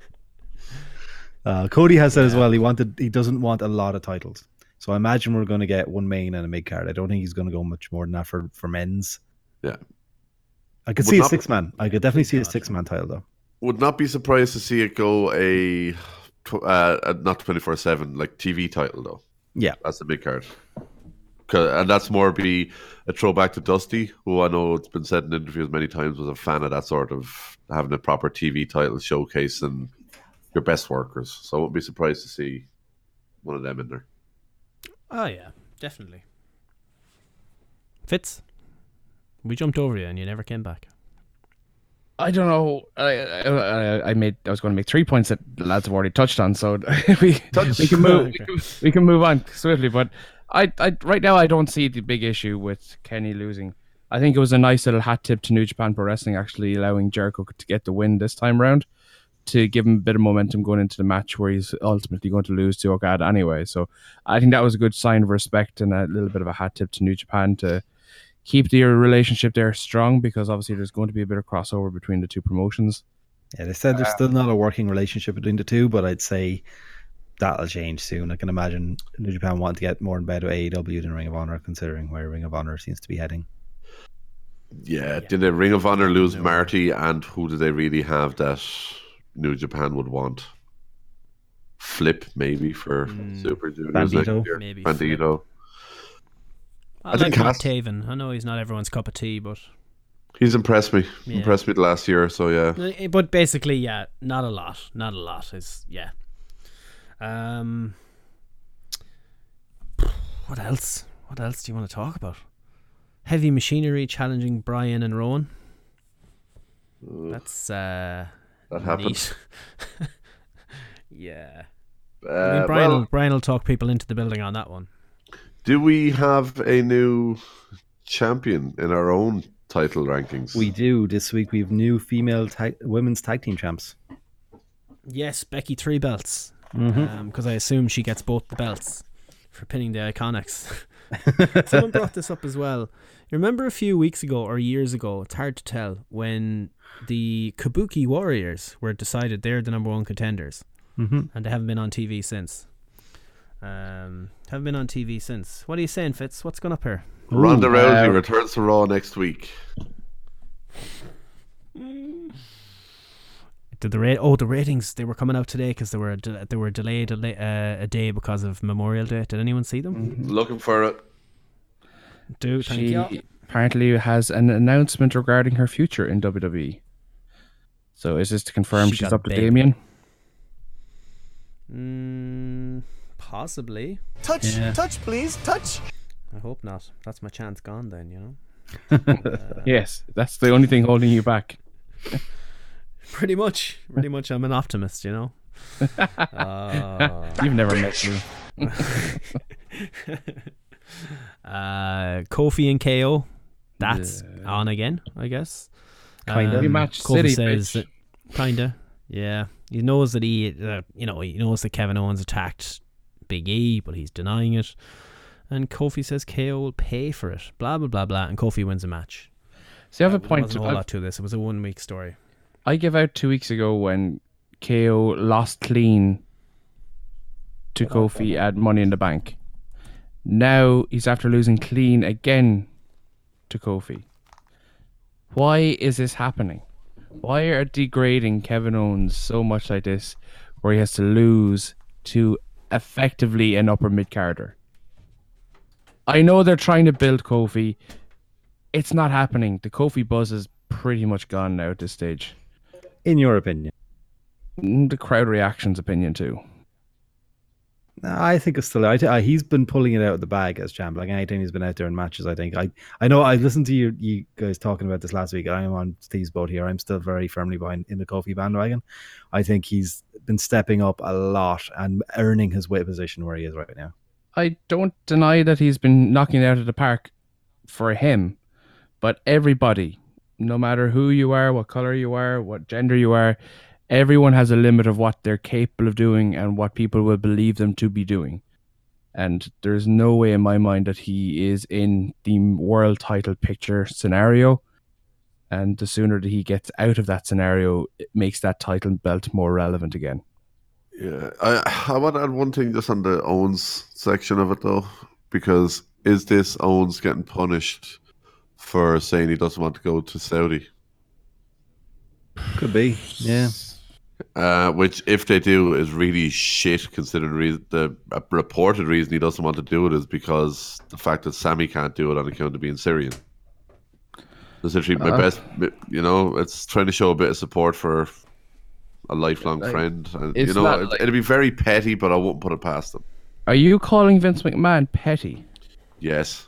Uh, Cody has said as well he wanted he doesn't want a lot of titles. So I imagine we're going to get one main and a mid card. I don't think he's going to go much more than that for, for men's. Yeah. I could Would see a six man. I could definitely see a six man title though. Would not be surprised to see it go a uh, not 24/7 like TV title though. Yeah. That's the big card. And that's more be a throwback to Dusty, who I know it's been said in interviews many times was a fan of that sort of having a proper TV title showcase and your best workers. So I wouldn't be surprised to see one of them in there. oh yeah, definitely. Fitz, we jumped over you and you never came back. I don't know. I, I, I made. I was going to make three points that the lads have already touched on, so [laughs] we, we can move. We can, we can move on swiftly. But I, I, right now, I don't see the big issue with Kenny losing. I think it was a nice little hat tip to New Japan Pro Wrestling actually allowing Jericho to get the win this time round to give him a bit of momentum going into the match where he's ultimately going to lose to Okada anyway. So I think that was a good sign of respect and a little bit of a hat tip to New Japan to keep their relationship there strong because obviously there's going to be a bit of crossover between the two promotions. Yeah, they said there's still not a working relationship between the two, but I'd say that'll change soon. I can imagine New Japan wanting to get more in bed with AEW than Ring of Honor, considering where Ring of Honor seems to be heading. Yeah, did the Ring of Honor lose Marty, and who do they really have that New Japan would want? Flip maybe for Super Juniors next Bandido? year. Maybe Bandido. I, I think like Matt Cass- Taven. I know he's not everyone's cup of tea, but He's impressed me. Yeah. Impressed me the last year, or so yeah. Eh, But basically, yeah, not a lot. Not a lot is yeah. Um, what else? What else do you want to talk about? Heavy machinery challenging Bryan and Rowan. That's uh, That happened. neat. [laughs] yeah. I Uh, mean, Bryan, well, will, Bryan will talk people into the building on that one. do we have a new champion in our own title rankings? We do this week. We have new female tag, women's tag team champs. Yes, Becky three belts. Mhm. Because I assume she gets both the belts for pinning the Iconics. [laughs] [laughs] Someone [laughs] brought this up as well. You remember a few weeks ago or years ago? It's hard to tell when the Kabuki Warriors were decided they're the number one contenders, Mhm. and they haven't been on TV since. Um, haven't been on TV since. What are you saying, Fitz? What's going up here? Ronda Ooh, Rousey uh, returns to Raw next week. [laughs] Did the rate? Oh, the ratings they were coming out today because they were de- they were delayed a, la- uh, a day because of Memorial Day. Did anyone see them? Looking for it. Do thank She you. apparently has an announcement regarding her future in WWE. So is this to confirm She she's up to baby. Damien? Mm, possibly. Touch, Yeah. touch, please, touch. I hope not. That's my chance gone then, you know. [laughs] Yes, that's the only thing holding you back. [laughs] Pretty much. Pretty much. I'm an optimist, you know. uh, [laughs] You've never met me. [laughs] uh, Kofi and KO. That's on again, I guess. Kinda. Um, Rematch Kofi city, says bitch. that, kinda. Yeah, he knows that he, uh, you know, he knows that Kevin Owens attacked Big E, but he's denying it. And Kofi says KO will pay for it. Blah blah blah blah. And Kofi wins a match. So you have a point. There point. wasn't a whole I've- lot to this. It was a one week story. I gave out two weeks ago when KO lost clean to Kofi at Money in the Bank. Now he's after losing clean again to Kofi. Why is this happening? Why are degrading Kevin Owens so much like this, where he has to lose to effectively an upper mid carder? I know they're trying to build Kofi. It's not happening. The Kofi buzz is pretty much gone now at this stage. In your opinion, Mm, The crowd reaction's opinion too. I think it's still. I, I, he's been pulling it out of the bag as champ. Like anytime he's been out there in matches, I think. I I know. I listened to you you guys talking about this last week. I am on Steve's boat here. I'm still very firmly behind in the Kofi bandwagon. I think he's been stepping up a lot and earning his weight position where he is right now. I don't deny that he's been knocking it out of the park for him, but everybody, no matter who you are, what color you are, what gender you are, everyone has a limit of what they're capable of doing and what people will believe them to be doing. And there's no way in my mind that he is in the world title picture scenario. And the sooner that he gets out of that scenario, it makes that title belt more relevant again. Yeah, I I want to add one thing just on the Owens section of it though, because is this Owens getting punished for saying he doesn't want to go to Saudi? Could be. Yeah. Uh, which, if they do, is really shit. Considering the, the uh, reported reason he doesn't want to do it is because the fact that Sami can't do it on account of being Syrian. That's literally my Uh. best. You know, it's trying to show a bit of support for a lifelong Like, friend, and you know, it, like- it'd be very petty, but I wouldn't put it past them. Are you calling Vince McMahon petty? Yes,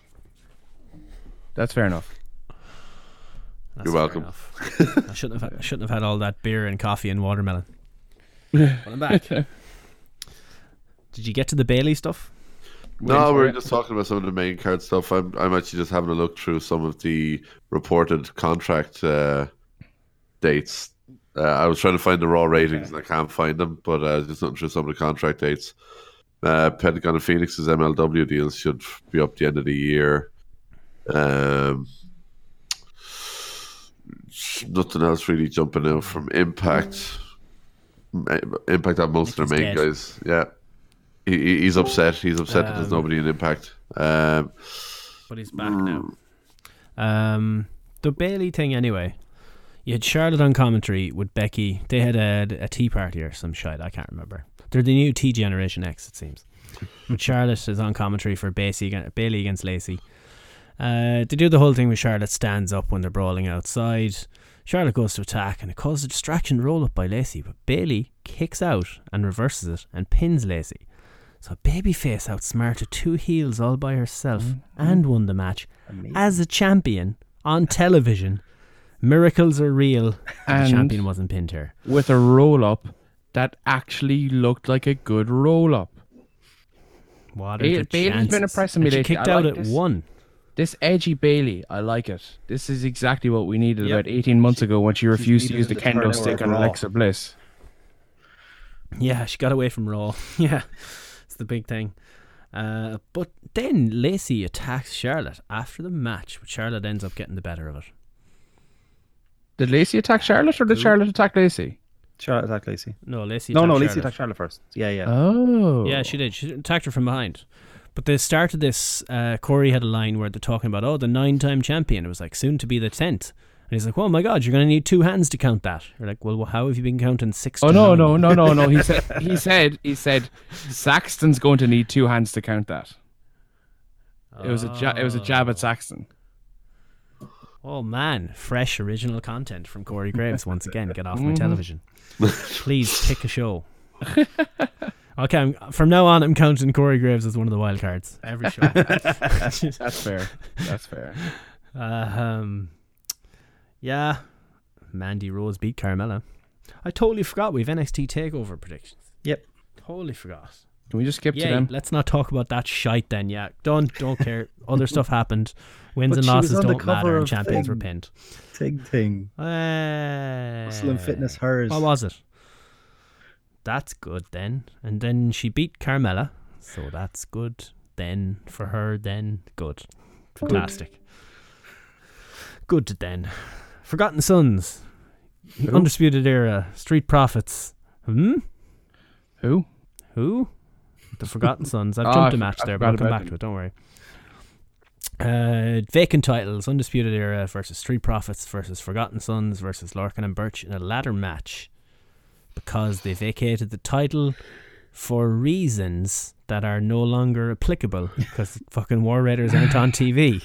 That's fair enough. That's You're welcome. enough. [laughs] I shouldn't have. I shouldn't have had all that beer and coffee and watermelon. [laughs] but I'm back. Did you get to the Bayley stuff? No, Wait we for were it. just talking about some of the main card stuff. I'm I'm actually just having a look through some of the reported contract uh, dates. Uh, I was trying to find the raw ratings and I can't find them, but uh, just looking through some of the contract dates. Uh, Pentagon and Fenix's MLW deals should be up the end of the year. Um, nothing else really jumping out from Impact. Impact have most of their main guys. Yeah, he, he- he's upset. He's upset that there's Um, nobody in Impact. Um, But he's back now. Um, the Bayley thing, anyway. You had Charlotte on commentary with Becky. They had a, a tea party or some shit. I can't remember. They're the new T Generation X, it seems. But Charlotte is on commentary for against, Bayley against Lacey. Uh, they do the whole thing where Charlotte stands up when they're brawling outside. Charlotte goes to attack and it causes a distraction roll up by Lacey, but Bayley kicks out and reverses it and pins Lacey. So Babyface outsmarted two heels all by herself and won the match as a champion on [laughs] television. Miracles are real. And the champion wasn't pinned here. With a roll up that actually looked like a good roll up. What are Bayley- the Bayley's been chances? impressing me And she kicked I out like at this. one. This edgy Bayley, I like it. This is exactly what we needed Yep. about 18 months ago when she refused to use the to kendo stick on Alexa Bliss. Yeah, she got away from Raw. [laughs] yeah, it's the big thing. Uh, but then Lacey attacks Charlotte after the match, but Charlotte ends up getting the better of it. Did Lacey attack Charlotte or did Charlotte attack Lacey? Charlotte attacked Lacey. No, Lacey. No, no, Lacey Charlotte. attacked Charlotte first. Yeah, yeah. Oh. Yeah, she did. She attacked her from behind. But the start of this, uh, Corey had a line where they're talking about, oh, the nine-time champion. It was like soon to be the tenth. And he's like, oh my God, you're going to need two hands to count that. You're like, well, how have you been counting six? Oh no, no, no, no, no. He [laughs] said he said he said Saxton's going to need two hands to count that. It was a ja- it was a jab at Saxton. Oh man, fresh original content from Corey Graves once again. Get off my Mhm. television. Please pick a show. [laughs] okay, I'm, from now on, I'm counting Corey Graves as one of the wild cards every show. [laughs] [laughs] That's fair. That's fair. Uh, um, yeah, Mandy Rose beat Carmella. I totally forgot we've NXT Takeover predictions. Yep. Totally forgot. Can we just skip Yeah, to them? let's not talk about that shite then. Yeah, don't don't care. [laughs] Other stuff happened. Wins But and losses don't matter, and of champions were Thing. pinned. Tig thing. Uh, Muscle and fitness hers. What was it? That's good then. And then she beat Carmella, so that's good. Then for her, then good, fantastic. Good then. Forgotten Sons, Undisputed Era, Street Profits. Hmm. Who? Who? the Forgotten Sons. I've Oh, [laughs] jumped a match there, but I'll come back them. to it. Don't worry. Uh, vacant titles: Undisputed Era versus Street Profits versus Forgotten Sons versus Lorcan and Burch in a ladder match because they vacated the title for reasons that are no longer applicable [laughs] because fucking War Raiders aren't on TV.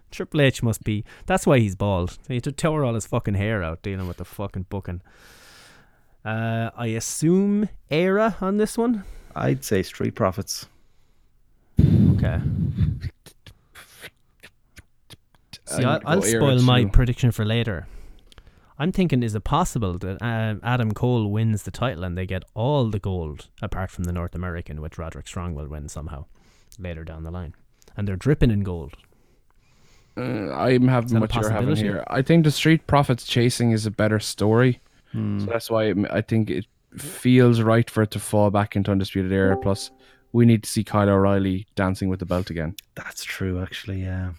[laughs] Triple H must be. That's why he's bald. He had to tore all his fucking hair out dealing with the fucking booking. Uh, I assume Era on this one. I'd say Street Profits. Okay. See, I'm I'll, I'll go Era spoil my prediction for later. I'm thinking, is it possible that uh, Adam Cole wins the title and they get all the gold apart from the North American, which Roderick Strong will win somehow later down the line? And they're dripping in gold. Uh, I'm having that what you're having here. I think the Street Profits chasing is a better story. Hmm. So that's why I'm- think it feels right for it to fall back into Undisputed Era. Plus, we need to see Kyle O'Reilly dancing with the belt again. That's true, actually. Yeah.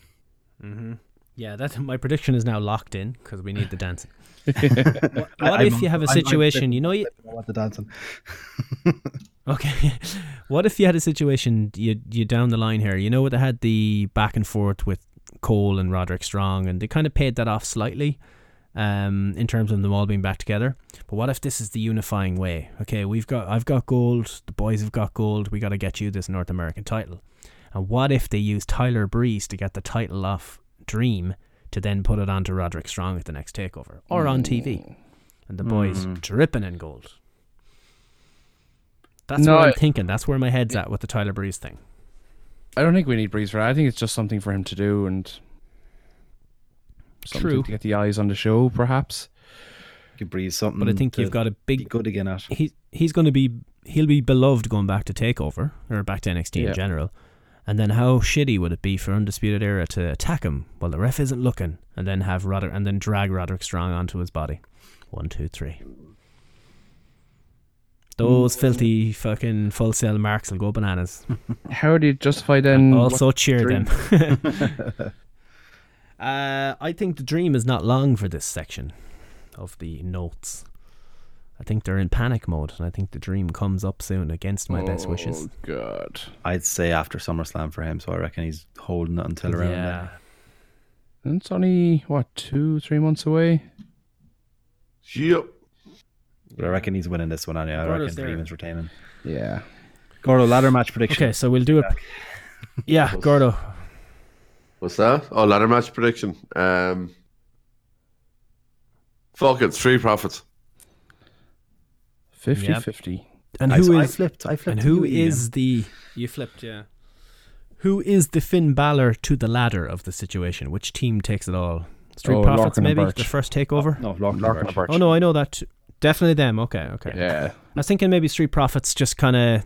Mm-hmm. Yeah, that my prediction is now locked in because we need the dancing. What I- what I'm- if you have a situation? You know, you I want the dancing. [laughs] Okay. what if you had a situation you you down the line here? You know they had the back and forth with Cole and Roderick Strong, and they kind of paid that off slightly, um, in terms of them all being back together. But what if this is the unifying way? Okay, we've got I've got gold, the boys have got gold. We got to get you this North American title. And what if they use Tyler Breeze to get the title off Dream to then put it onto Roderick Strong at the next takeover or on TV, and the boys Mm. dripping in gold? That's No, what I'm I- thinking. That's where my head's at with the Tyler Breeze thing. I don't think we need Breeze for that. I think it's just something for him to do and something True. to get the eyes on the show, perhaps. Give Breeze something. But I think to you've got a big. good again at. He he's going to be he'll be beloved going back to Takeover or back to NXT Yeah. in general. And then how shitty would it be for Undisputed Era to attack him while the ref isn't looking, and then have Roderick and then drag Roderick Strong onto his body? One, two, three. Those filthy fucking Full Sail marks will go bananas. [laughs] How do you justify then? also cheer dream- them. [laughs] [laughs] uh, I think the dream is not long for this section of the notes. I think they're in panic mode, and I think the dream comes up soon against my best wishes. Oh God! I'd say after SummerSlam for him, so I reckon he's holding it until around Yeah. then. It's only what two, three months away. Yep. But I reckon he's winning this one anyway. I Gordo's reckon there. Dream is retaining. Yeah. Gordo, ladder match prediction. Okay, so we'll do it. Yeah, Gordo. What's that? Oh, ladder match prediction. Um, fuck it, Street Profits. 50 Yep. 50. And I- who I is flipped. I flipped. and to who you, Ian. is the you flipped? Yeah. Who is the Finn Balor to the ladder of the situation? Which team takes it all? Street Oh, Profits, Lorcan maybe Burch. the first takeover. No, Lorcan, Lorcan Burch. Burch. Oh no, I know that. too. Definitely them. Okay, okay. Yeah. I was thinking maybe Street Profits just kind of,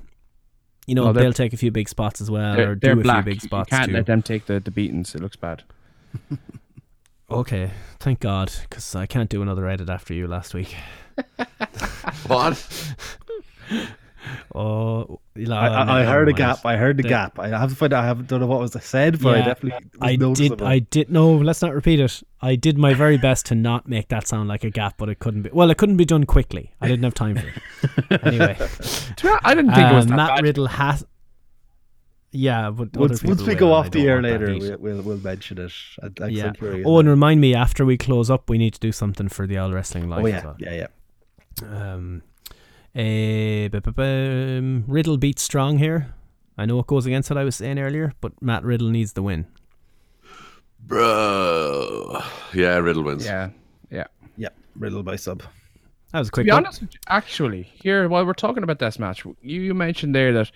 you know, No, they're- they'll take a few big spots as well, They're, or they're do a black. few big spots you can't too. let them take the, the beatings. It looks bad. [laughs] Okay, thank God, because I can't do another edit after you last week. [laughs] What? [laughs] Oh, you know, I, I, I heard a gap. I heard the The- gap. I have to find. I haven't don't know what was said, but I definitely. was I did. I did. No, let's not repeat it. I did my very best to not make that sound like a gap, but it couldn't be. Well, it couldn't be done quickly. I didn't have time for it. anyway, [laughs] To be honest, I didn't think it was uh, that Matt bad. Riddle has. Yeah, but other Once, once we will, go and I off the air later, we'll, we'll we'll mention it. I, I'm yeah. curious. Oh, and remind me after we close up, we need to do something for the All Wrestling Live. oh as yeah, well. yeah, yeah. Um, eh, bu- bu- bum, Riddle beats Strong here. I know it goes against what I was saying earlier, but Matt Riddle needs the win. Bro. Yeah, Riddle wins. Yeah. Yeah. Yeah, Riddle by sub. That was a To quick. be one. honest, actually, here while we're talking about this match, you, you mentioned there that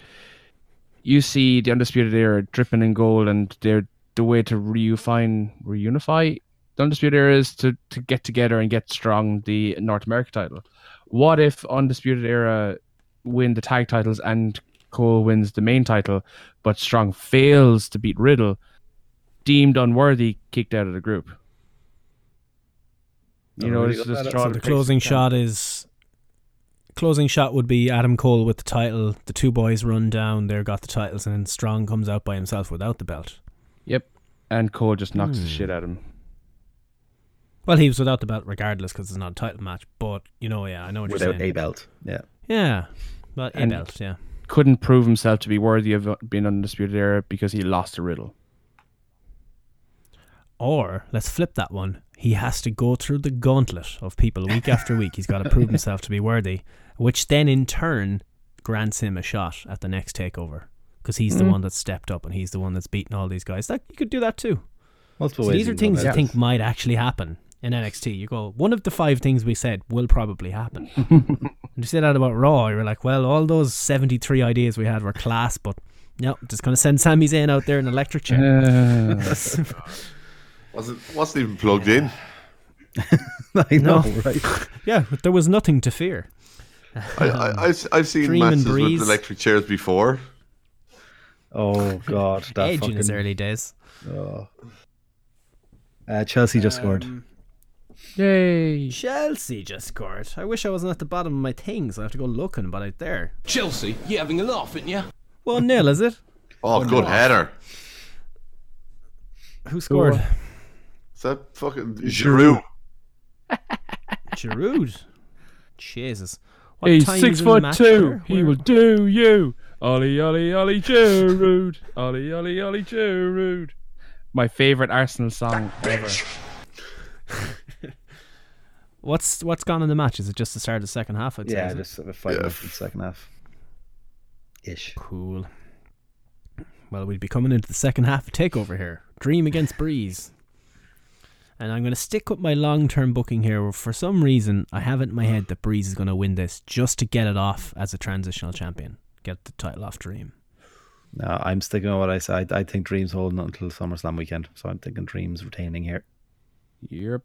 you see the undisputed era dripping in gold, and they're the way to reunify reunify the undisputed era is to to get together and get strong the North America title. What if undisputed era win the tag titles and Cole wins the main title, but Strong fails to beat Riddle, deemed unworthy, kicked out of the group? You know, really? it's just the closing shot is closing shot would be Adam Cole with the title. The two boys run down. They're got the titles, and then Strong comes out by himself without the belt. Yep. And Cole just knocks the Hmm. shit out of him. Well, he was without the belt regardless because it's not a title match. But you know, yeah, I know what you're Without saying. a belt. Yeah. Yeah, well, a And- belt. Yeah, couldn't prove himself to be worthy of uh, being undisputed era because he lost to Riddle. Or let's flip that one. He has to go through the gauntlet of people week after week. He's got to prove himself to be worthy, which then in turn grants him a shot at the next takeover because he's the Mm. one that's stepped up and he's the one that's beaten all these guys. That you could do that too. Multiple So ways these are things about I think might actually happen in NXT. You go, one of the five things we said will probably happen. [laughs] and you say that about Raw, you're like, well, all those 73 ideas we had were class, but no, just going to send Sami Zayn out there in an electric chair. [laughs] Wasn't wasn't even plugged in. [laughs] I know, No. right? yeah, but there was nothing to fear. I, I, I've, I've seen Dream matches with electric chairs before. Oh God, that Edge fucking. in his early days. Oh. Uh, Chelsea just scored. Um, Yay! Chelsea just scored. I wish I wasn't at the bottom of my things. I have to go looking, but out there. Chelsea, you having a laugh, ain't you? Well, nil, is it? Oh, good header. Who scored? Is that fucking Giroud? Giroud. [laughs] Jesus. What He's six is in the foot two. there? He will do you. Ollie, Ollie, Ollie, Giroud. Ollie, Ollie, Ollie, Giroud. My favorite Arsenal song ever. [laughs] What's what's gone in the match? Is it just the start of the second half? I'd Yeah, is it? just about five Yeah. minutes in the second half. Ish. Cool. Well, we'd be coming into the second half Takeover here. Dream against Breeze. And I'm going to stick with my long term booking here. where For some reason, I have it in my head that Breeze is going to win this just to get it off as a transitional champion. Get the title off Dream. No, I'm sticking with what I said. I think Dreams holding until SummerSlam weekend, so I'm thinking Dreams retaining here. Yep.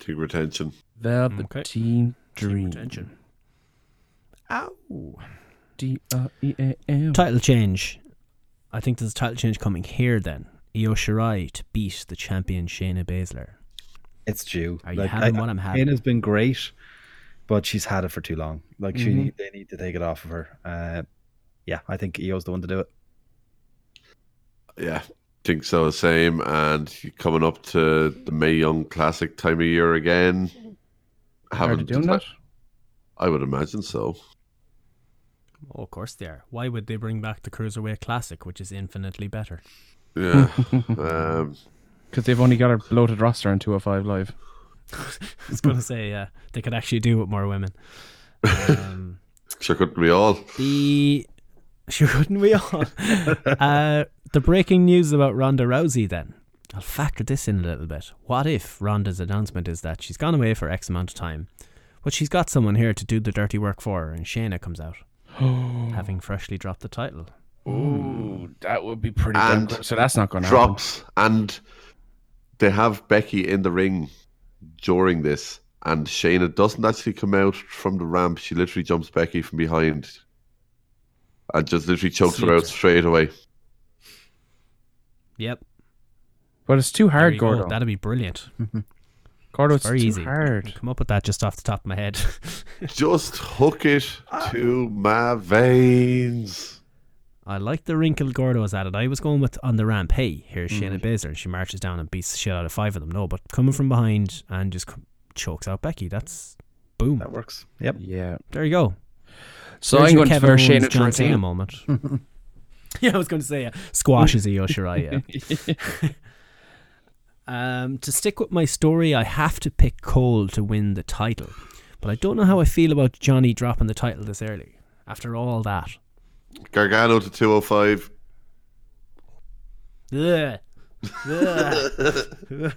Team retention. Velveteen mm, Dream. Attention. Ow. D R E A M. Title change. I think there's a title change coming here then. Io Shirai to beat the champion Shayna Baszler. It's due. Are you having what I'm having? has been great, but she's had it for too long. Like she, Mhm. they need to take it off of her. Uh, yeah, I think Io's the one to do it. Yeah, think so. Same. And coming up to the Mae Young Classic time of year again. Are they Haven't doing that? I would imagine so. Oh, of course they are. Why would they bring back the Cruiserweight Classic, which is infinitely better? Yeah. [laughs] um, Because they've only got a bloated roster on 205 Live. [laughs] I was going to say, yeah, they could actually do with more women. Um, [laughs] sure couldn't we all? the sure couldn't we all? [laughs] uh, the breaking news about Ronda Rousey. Then I'll factor this in a little bit. What if Ronda's announcement is that she's gone away for X amount of time, but she's got someone here to do the dirty work for her, and Shayna comes out, [gasps] having freshly dropped the title. Ooh, that would be pretty And good. So that's not going to happen. drops and they have Becky in the ring during this and Shayna doesn't actually come out from the ramp she literally jumps Becky from behind and just literally chokes her out straight away Yep, But it's too hard, you go. That'd be brilliant. [laughs] Gordo, It's it's very too easy. hard. Come up with that just off the top of my head. [laughs] just hook it to my veins I like the wrinkle Gordo's at it. I was going with on the ramp. Hey, here's Mm. Shayna Baszler, and she marches down and beats the shit out of five of them. No, but coming from behind and just c- chokes out Becky. That's boom. That works. Yep. Yeah. There you go. So There's I'm your going Kevin for Owens, Shayna to John Cena retain. moment. [laughs] [laughs] yeah, I was going to say yeah. squashes Io Shirai. Yeah. um, to stick with my story, I have to pick Cole to win the title, but I don't know how I feel about Johnny dropping the title this early. After all that, Gargano to 205 Ugh. [laughs] Ugh.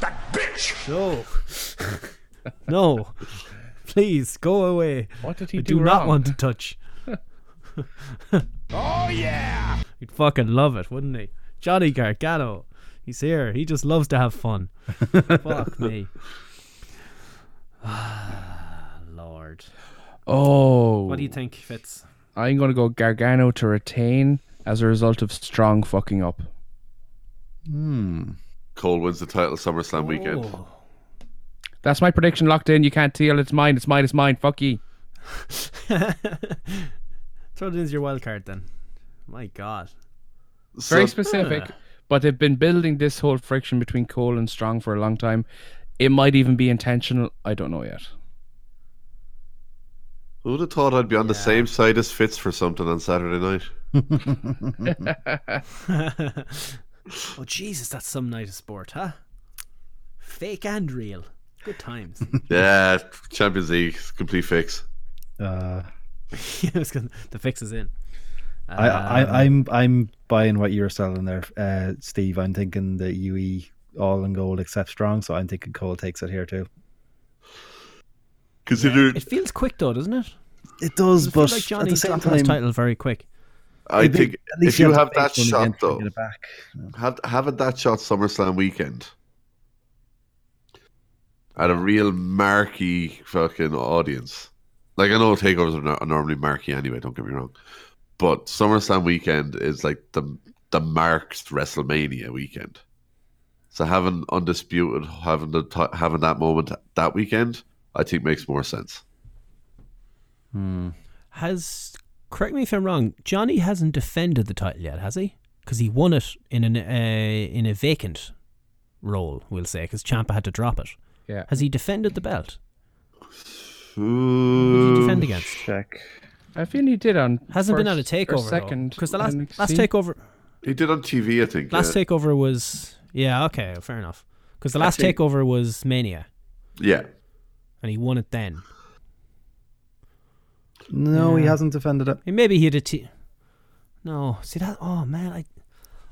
That bitch! No. no. Please go away. What did he do? I do do not want to touch. [laughs] Oh yeah! He'd fucking love it, wouldn't he? Johnny Gargano. He's here. He just loves to have fun. [laughs] Fuck me. [sighs] Ah, Lord. Oh. What do you think, Fitz? I'm going to go Gargano to retain as a result of strong fucking up. Hmm. Cole wins the title SummerSlam weekend Oh. That's my prediction locked in. You can't steal. It's mine. It's mine. It's mine. Fuck ye. Throw it into your wild card then. My God. Very So- specific. But they've been building this whole friction between Cole and Strong for a long time. It might even be intentional. I don't know yet. Who would have thought I'd be on the same side as Fitz for something on Saturday night? [laughs] [laughs] oh Jesus, that's some night of sport, huh? Fake and real. Good times. [laughs] yeah, Champions League, complete fix. Uh, It was gonna- the fix is in. I, Um, I, I'm I'm buying what you're selling there, uh, Steve. I'm thinking the UE all in gold except strong, so I'm thinking Cole takes it here too. Consider, It feels quick though, doesn't it? It does, I feel but like at Johnny the same dropped his time, title very quick. I think think at least if you have have that shot though, get it back. have, having that shot SummerSlam weekend at a real marquee fucking audience. Like I know takeovers are, not, are normally marquee anyway. Don't get me wrong, but SummerSlam weekend is like the the marked WrestleMania weekend. So having undisputed, having the having that moment that weekend, I think makes more sense. Has correct me if I'm wrong. Johnny hasn't defended the title yet, has he? Because he won it in an uh, in a vacant role, we'll say, because Ciampa had to drop it. Yeah. Has he defended the belt? Who did he defend against? Check. I feel he did on. Hasn't been on a takeover second. because the last NXT. last takeover He did on TV, I think. last yeah. takeover was yeah okay fair enough because the last think- takeover was Mania yeah. And he won it then. No, he hasn't defended it. Maybe he had a t- no see that oh man I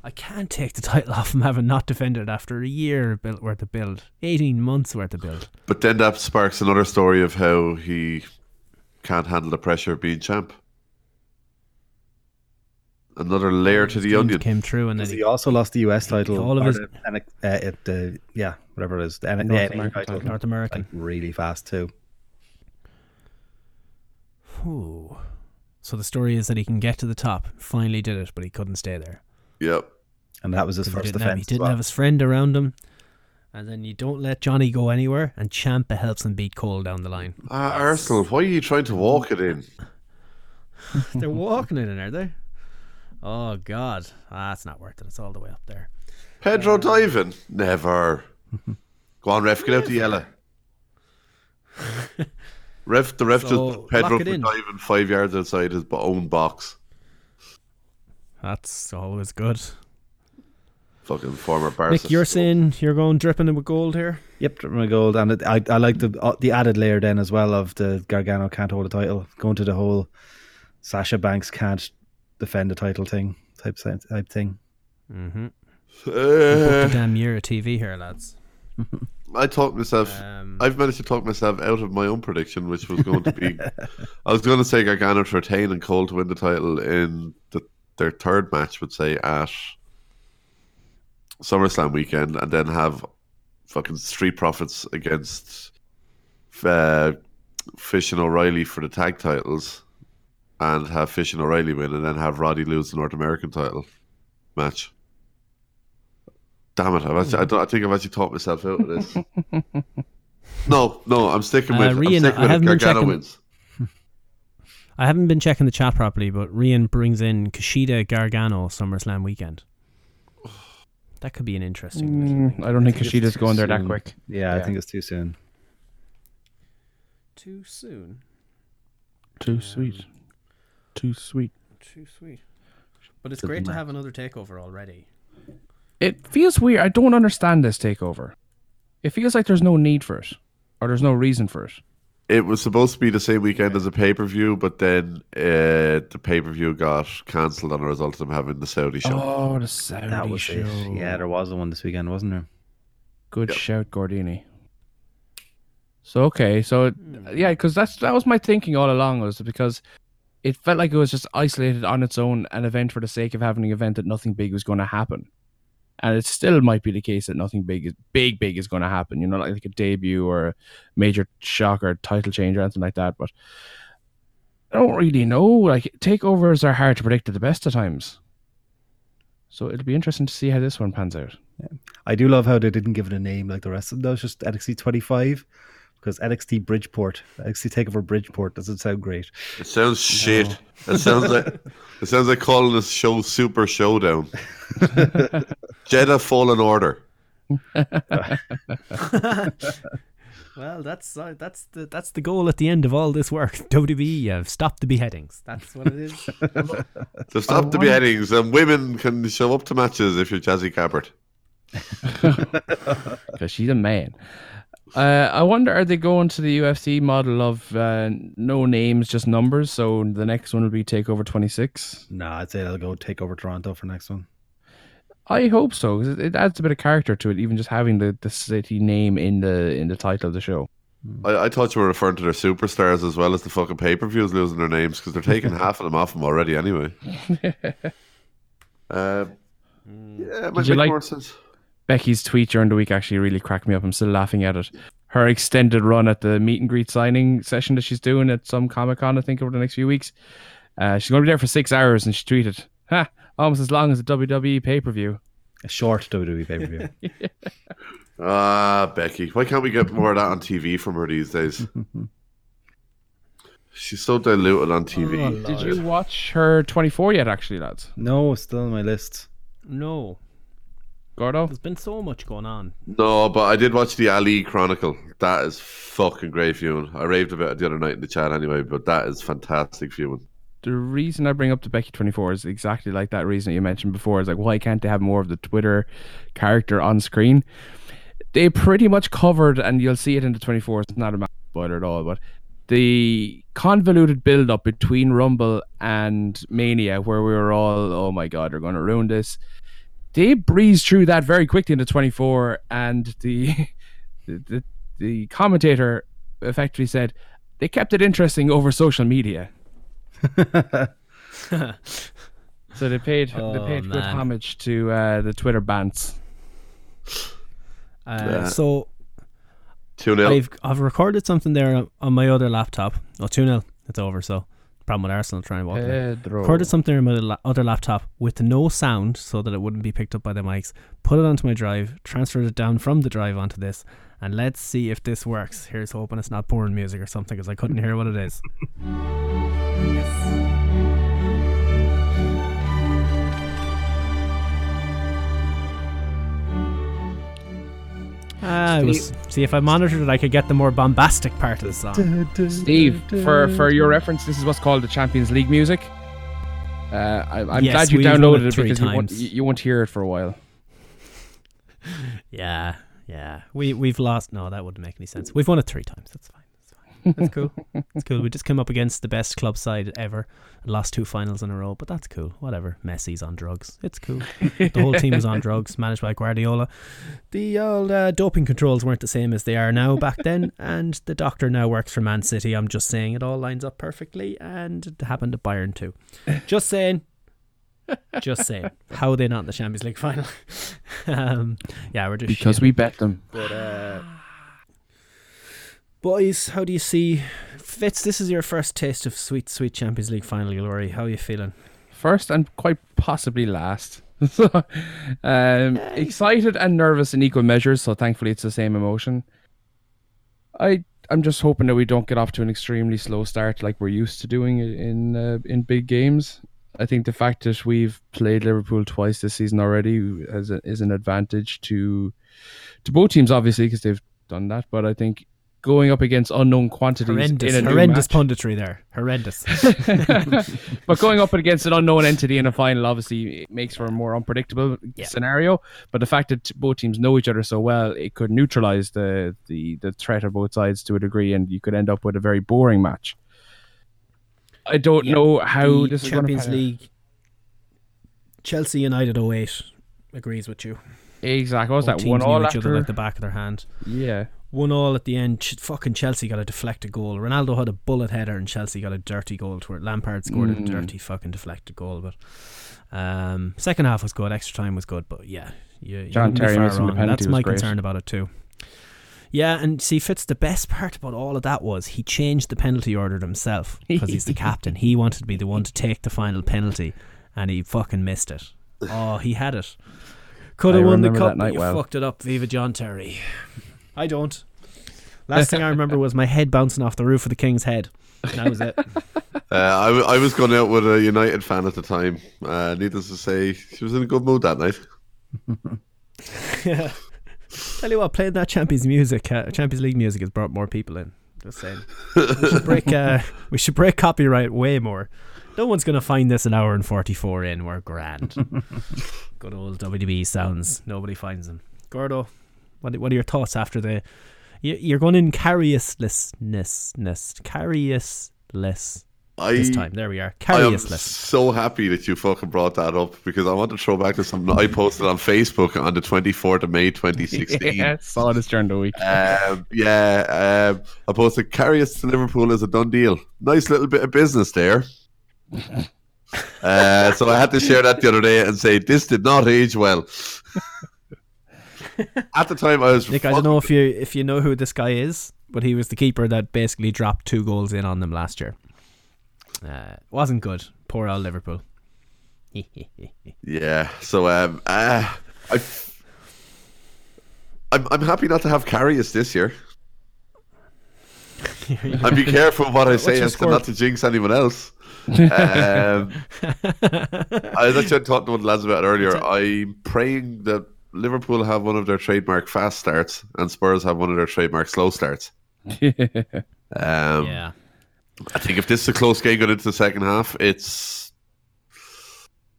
I can't take the title [laughs] off him having not defended it after a year built worth of build eighteen months worth of build. But then that sparks another story of how he can't handle the pressure of being champ. Another layer to the onion. came true and then he, he also lost the US title. all of or his- the, NX uh, at the yeah, whatever it is, the, N- North the NA American title, title. North American. like really fast too. Ooh. So the story is that he can get to the top. Finally did it, but he couldn't stay there. Yep. And that was his first didn't, have, he didn't well. have his friend around him. And then you don't let Johnny go anywhere, and Ciampa helps him beat Cole down the line. Ah, Arsenal, why are you trying to walk it in? [laughs] They're walking it in, are they? Oh God, ah, that's not worth it. It's all the way up there. Pedro diving? Never. [laughs] Go on, ref, get out the yellow. [laughs] Ref, the ref So, just Pedro lock it for in. diving five yards outside his own box. That's always good. Fucking former Barca. Nick, you're saying you're going dripping in with gold here. Yep, dripping with gold, and it, I I like the uh, the added layer then as well of the Gargano can't hold a title, going to the whole Sasha Banks can't defend the title thing type type thing. Mm-hmm. Uh, the damn year of TV here, lads. I talked myself. Um, I've managed to talk myself out of my own prediction, which was going to be. [laughs] I was going to say Gargano to retain and Cole to win the title in the, their third match, would say at SummerSlam weekend, and then have fucking Street Profits against uh, Fish and O'Reilly for the tag titles, and have Fish and O'Reilly win, and then have Roddy lose the North American title match. Damn it! I've actually, I, don't, I think I've actually talked myself out of this. [laughs] no, no, I'm sticking with. Uh, I'm Rian, sticking I with it. haven't been Gargano checking- wins. [laughs] I haven't been checking the chat properly, but Rian brings in Kushida Gargano SummerSlam weekend. That could be an interesting. Mm, I don't think think Kushida's going there that quick. Yeah, I think it's too soon. Too soon. Too sweet. Too sweet. Too sweet. But it's great to have another takeover already. It feels weird. I don't understand this takeover. It feels like there's no need for it, or there's no reason for it. It was supposed to be the same weekend as a pay per view, but then uh, the pay per view got cancelled on a result of them having the Saudi show. Oh, the Saudi That was show. it. Yeah, there was the one this weekend, wasn't there? Good Yep. shout, Gordini. So okay, so yeah, because that's that was my thinking all along was because it felt like it was just isolated on its own, an event for the sake of having an event that nothing big was going to happen, and it still might be the case that nothing big is big big is going to happen. You know, like, like a debut or a major shock or title change or anything like that. But I don't really know. Like takeovers are hard to predict at the best of times. So it'll be interesting to see how this one pans out. I do love how they didn't give it a name like the rest of them. That was just NXT 25 because NXT Bridgeport, NXT Takeover Bridgeport doesn't sound great. It sounds shit. It sounds like it sounds like calling this show Super Showdown. [laughs] Jeddah Fallen Order. [laughs] Well, that's uh, that's the that's the goal at the end of all this work. [laughs] WWE have stopped the beheadings. That's what it is. So stop the beheadings, and women can show up to matches if you're Jazzy Gabert. because she's a man. Uh, I wonder, are they going to the UFC model of uh, no names, just numbers? So the next one will be Takeover 26. Nah, I'd say they'll go take over Toronto for next one. I hope so because it, it adds a bit of character to it, even just having the, the city name in the in the title of the show. I, I thought you were referring to their superstars as well as the fucking pay per views losing their names because they're taking [laughs] half of them off them already anyway. [laughs] uh, yeah, it might Did you make like- more sense. Becky's tweet during the week actually really cracked me up. I'm still laughing at it. Her extended run at the meet and greet signing session that she's doing at some Comic Con, I think, over the next few weeks. Uh, she's going to be there for six hours, and she tweeted, "Ha, almost as long as a WWE pay per view." A short WWE pay per view. [laughs] Ah, Becky, why can't we get more of that on TV from her these days? [laughs] She's so diluted on TV. Did you watch her 24 yet, actually, lads? no, still on my list. no, Gordo? there's been so much going on. No, but I did watch the Ali Chronicle. That is fucking great viewing. I raved about it the other night in the chat anyway, but that is fantastic viewing. the reason I bring up the Becky 24 is exactly like that reason that you mentioned before. Is like, why can't they have more of the Twitter character on screen? They pretty much covered, and you'll see it in the 24. It's not a massive spoiler at all, but the convoluted build up between Rumble and Mania, where we were all, oh my god, they're going to ruin this. They breezed through that very quickly in the 24, and the [laughs] the, the, the commentator effectively said they kept it interesting over social media. [laughs] So they paid they Oh, paid good homage to uh, the Twitter bans. Uh, Yeah. So 2 0. I've I've recorded something there on- on my other laptop. Oh, 2 0. It's over. So problem with Arsenal trying to walk. away. Pedro. Recorded something on my la- other laptop with no sound so that it wouldn't be picked up by the mics. Put it onto my drive, transferred it down from the drive onto this, and let's see if this works. Here's hoping it's not porn music or something because I couldn't hear what it is. [laughs] Ah, it was, see if I monitored it, I could get the more bombastic part of the song. Steve, for for your reference, this is what's called the Champions League music. Uh, I, I'm Yes, glad you downloaded it it because you won't, you, you won't hear it for a while. [laughs] Yeah, yeah. We we've lost. No, that wouldn't make any sense. We've won it three times. That's fine. That's cool. That's cool. We just came up against the best club side ever and lost two finals in a row. But that's cool. Whatever. Messi's on drugs. It's cool. the whole team was on [laughs] drugs, managed by Guardiola. The old uh, doping controls weren't the same as they are now back then, [laughs] and the doctor now works for Man City. I'm just saying it all lines up perfectly, and it happened at Bayern too. Just saying. Just saying. How are they not in the Champions League final? [laughs] um, yeah, we're just Because shitting. we bet them. But uh, boys, how do you see Fitz? This is your first taste of sweet, sweet Champions League final glory. How are you feeling? First and quite possibly last. [laughs] so, um, excited and nervous in equal measures. So thankfully, it's the same emotion. I I'm just hoping that we don't get off to an extremely slow start like we're used to doing in uh, in big games. I think the fact that we've played Liverpool twice this season already is, a, is an advantage to to both teams, obviously, because they've done that. But I think going up against unknown quantities Horrendous, in a horrendous match- punditry there. Horrendous. [laughs] [laughs] but going up against an unknown entity in a final obviously makes for a more unpredictable Yeah. scenario. But the fact that both teams know each other so well, it could neutralize the, the, the threat of both sides to a degree, and you could end up with a very boring match. I don't Yeah, know how the this Champions. League. Chelsea United 08 agrees with you. Exactly. What was that one all each after? other like the back of their hand. yeah. One all at the end. Fucking Chelsea got a deflected goal. Ronaldo had a bullet header, and Chelsea got a dirty goal. To it. Lampard scored a Mm. dirty fucking deflected goal. But um, second half was good. Extra time was good. But yeah, you, John Terry missing the penalty That's my great. concern about it too. Yeah, and see, Fitz, the best part about all of that was he changed the penalty order himself [laughs] because he's the captain. He wanted to be the one to take the final penalty, and he fucking missed it. Oh, he had it. Could have won the cup, but you well. fucked it up. Viva John Terry. I don't. Last thing I remember [laughs] was my head bouncing off the roof of the king's head. That was it. [laughs] Uh, I, w- I was going out with a United fan at the time. Uh, needless to say, she was in a good mood that night. yeah. [laughs] Tell you what, playing that Champions music, uh, Champions League music has brought more people in. Just saying. We should break. Uh, we should break copyright way more. No one's gonna find this an hour and forty four in. We're grand. Good old WB sounds. Nobody finds them. Gordo, what what are your thoughts after the? You, you're going in carriousness, carriosless. I, this time, there we are. I am so happy that you fucking brought that up because I want to throw back to something I posted on Facebook on the 24th of May 2016. [laughs] yeah, saw this during the week. Um, yeah, um, I posted Karius to Liverpool is a done deal. Nice little bit of business there. [laughs] uh, so I had to share that the other day and say this did not age well. [laughs] [laughs] At the time, I was Nick, I don't know if you if you know who this guy is, but he was the keeper that basically dropped two goals in on them last year. Uh, wasn't good. Poor old Liverpool. [laughs] Yeah. So um, uh, I, I'm I'm happy not to have Karius this year. [laughs] and be careful what I say as to not to jinx anyone else. um, I was actually talking to one of the lads about it earlier. I'm praying that Liverpool have one of their trademark fast starts and Spurs have one of their trademark slow starts. [laughs] Um, yeah. I think if this is a close game going into the second half, it's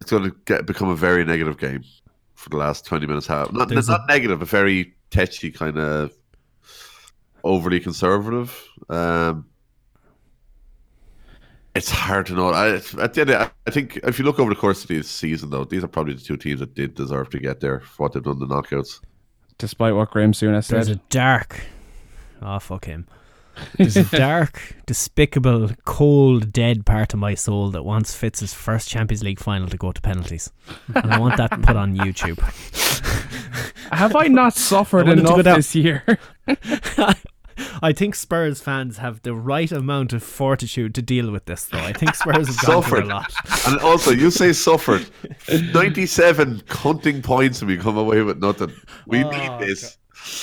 it's going to get become a very negative game for the last twenty minutes. Half not There's not negative, a very tetchy kind of overly conservative. Um, it's hard to know. I, at the end, of, I think if you look over the course of this season, though, these are probably the two teams that did deserve to get there for what they've done in the knockouts. Despite what Graham Souness There's said. a dark. Oh fuck him. There's a [laughs] dark, despicable, cold, dead part of my soul that wants Fitz's first Champions League final to go to penalties, and I want that put on YouTube. [laughs] Have I not suffered I wanted to go enough down- this year? [laughs] [laughs] I think Spurs fans have the right amount of fortitude to deal with this, though. I think Spurs have gone through a [laughs] lot. [laughs] And also, you say suffered. 97 counting points and we come away with nothing. We Oh, need this.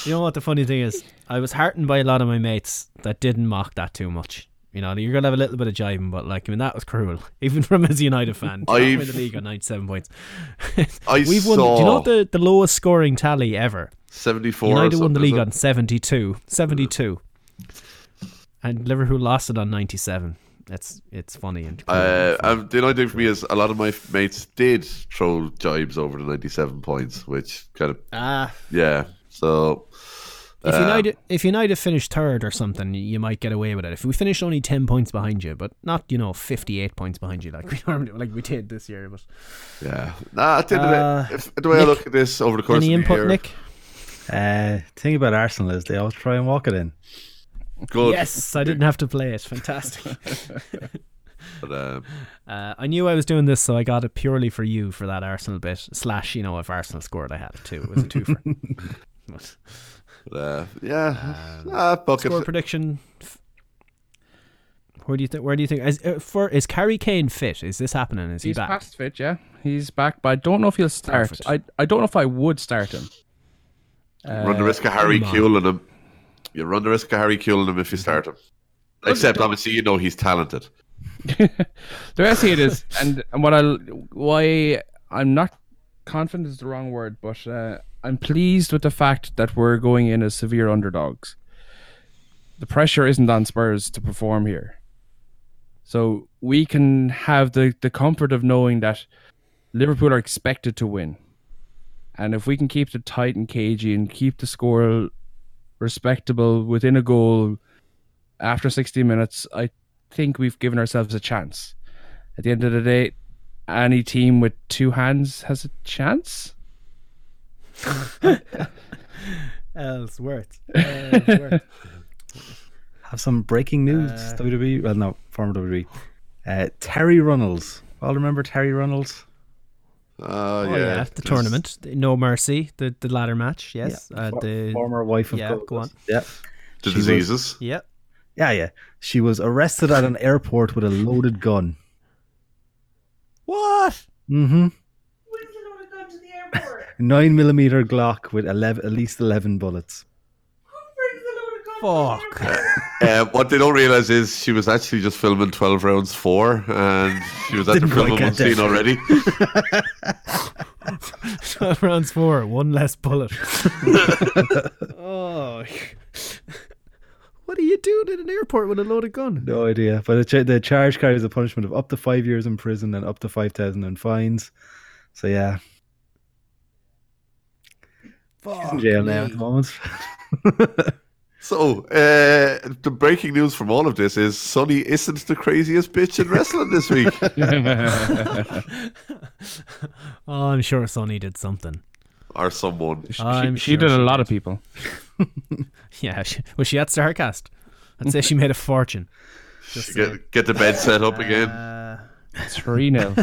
You know what the funny thing is? I was heartened by a lot of my mates that didn't mock that too much. You know, you're gonna have a little bit of jibing, but like, I mean, that was cruel, even from as a United fan. Not win the league on 97 points. I We've won. Do you know the the lowest scoring tally ever? 74 or United won the league on 72. 72. And Liverpool lost it on 97. It's it's funny and. Uh, um, the only thing for me is a lot of my mates did throw jibes over the 97 points, which kind of, ah. yeah. So, If uh, United if United finished third or something, you might get away with it. If we finished only ten points behind you, but not you know fifty eight points behind you like [laughs] we normally like we did this year. But yeah. Nah, at the, Uh, the, if, the way I look at this over the course any of the input, year, Nick? Uh, thing about Arsenal is they always try and walk it in. good. Yes, I didn't have to play it. Fantastic. [laughs] But, um, uh, I knew I was doing this, so I got it purely for you for that Arsenal bit. Slash, you know, if Arsenal scored, I had it too. It was a twofer. [laughs] But, but, uh, yeah. ah, bucket. score prediction. Where do you think? Where do you think? Is, uh, for is Harry Kane fit? Is this happening? Is he back? He's past fit, yeah. He's back, but I don't know if he'll start. Perfect. I, I don't know if I would start him. Run the risk of Harry come on. Kuehling him. You run the risk of Harry Kuehling him if you start him. Except, obviously, you know he's talented. [laughs] the rest of it is, and, and what I why I'm not confident is the wrong word, but uh, I'm pleased with the fact that we're going in as severe underdogs. The pressure isn't on Spurs to perform here, so we can have the the comfort of knowing that Liverpool are expected to win, and if we can keep it tight and cagey and keep the score respectable within a goal after 60 minutes, I think we've given ourselves a chance. At the end of the day, any team with two hands has a chance. [laughs] Ellsworth. Ellsworth. [laughs] Have some breaking news, Uh, WWE. Well, no, former WWE. Uh, Terri Runnels. All remember Terri Runnels? Uh, Oh yeah, yeah, the there's- tournament, No Mercy, the the ladder match. Yes, uh, For- the former wife of yeah, Goldust. go on. Yeah. The She was- diseases. yeah. Yeah, yeah. She was arrested at an airport with a loaded gun. What? Mm-hmm. [laughs] Nine millimeter Glock with 11, at least eleven bullets. Fuck. [laughs] Uh, what they don't realize is she was actually just filming 12 rounds 4 and she was at the Didn't quite filming one scene already. [laughs] 12 rounds four, one less bullet. [laughs] oh. What are you doing in an airport with a loaded gun? No idea. But the, ch- the charge carries a punishment of up to five years in prison and up to 5,000 in fines. So, yeah. She's in jail now at the moment. So, uh, the breaking news from all of this is Sunny isn't the craziest bitch in wrestling this week. [laughs] [laughs] Oh, I'm sure Sunny did something. or someone. I'm she, she sure did a lot did. of people. [laughs] Yeah, she, was she at Starcast? I'd say she made a fortune. Just saying. Get, get the bed set up again. Uh, 3 0.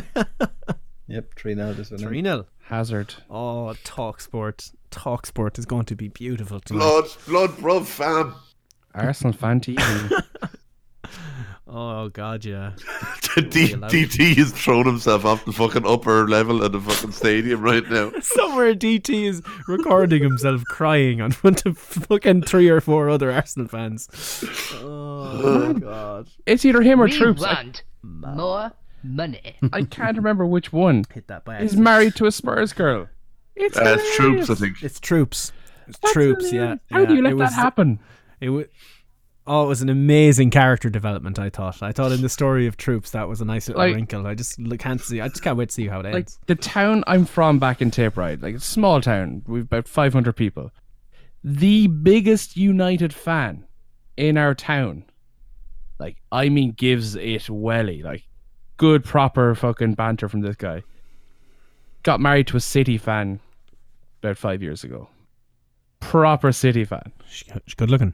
Yep, 3 now. This one. 3 0. Hazard. Oh, Talk Sport. Talk Sport is going to be beautiful tonight. Blood, blood, bruv, fam. Arsenal fan TV. [laughs] Oh, God, yeah. [laughs] D- allowed DT is throwing himself off the fucking upper level of the fucking stadium right now. [laughs] Somewhere DT is recording himself crying on front of fucking three or four other Arsenal fans. Oh, God. it's either him or we Troopz. I, more money. I can't remember which one. Hit that by He's accident. married to a Spurs girl. It's Uh, it's Troopz, I think. It's Troopz. It's That's Troopz, yeah. hilarious. How yeah. do you let It that was- happen? It was. Oh, it was an amazing character development. I thought. I thought in the story of Troopz that was a nice little Like- wrinkle. I just l- can't see. I just can't wait to see how it Like ends. the town I'm from back in Tape Ride, like it's a small town. We've about 500 people. The biggest United fan in our town, like I mean, gives it welly. Like good proper fucking banter from this guy. Got married to a City fan about five years ago. Proper City fan. She's she's good looking.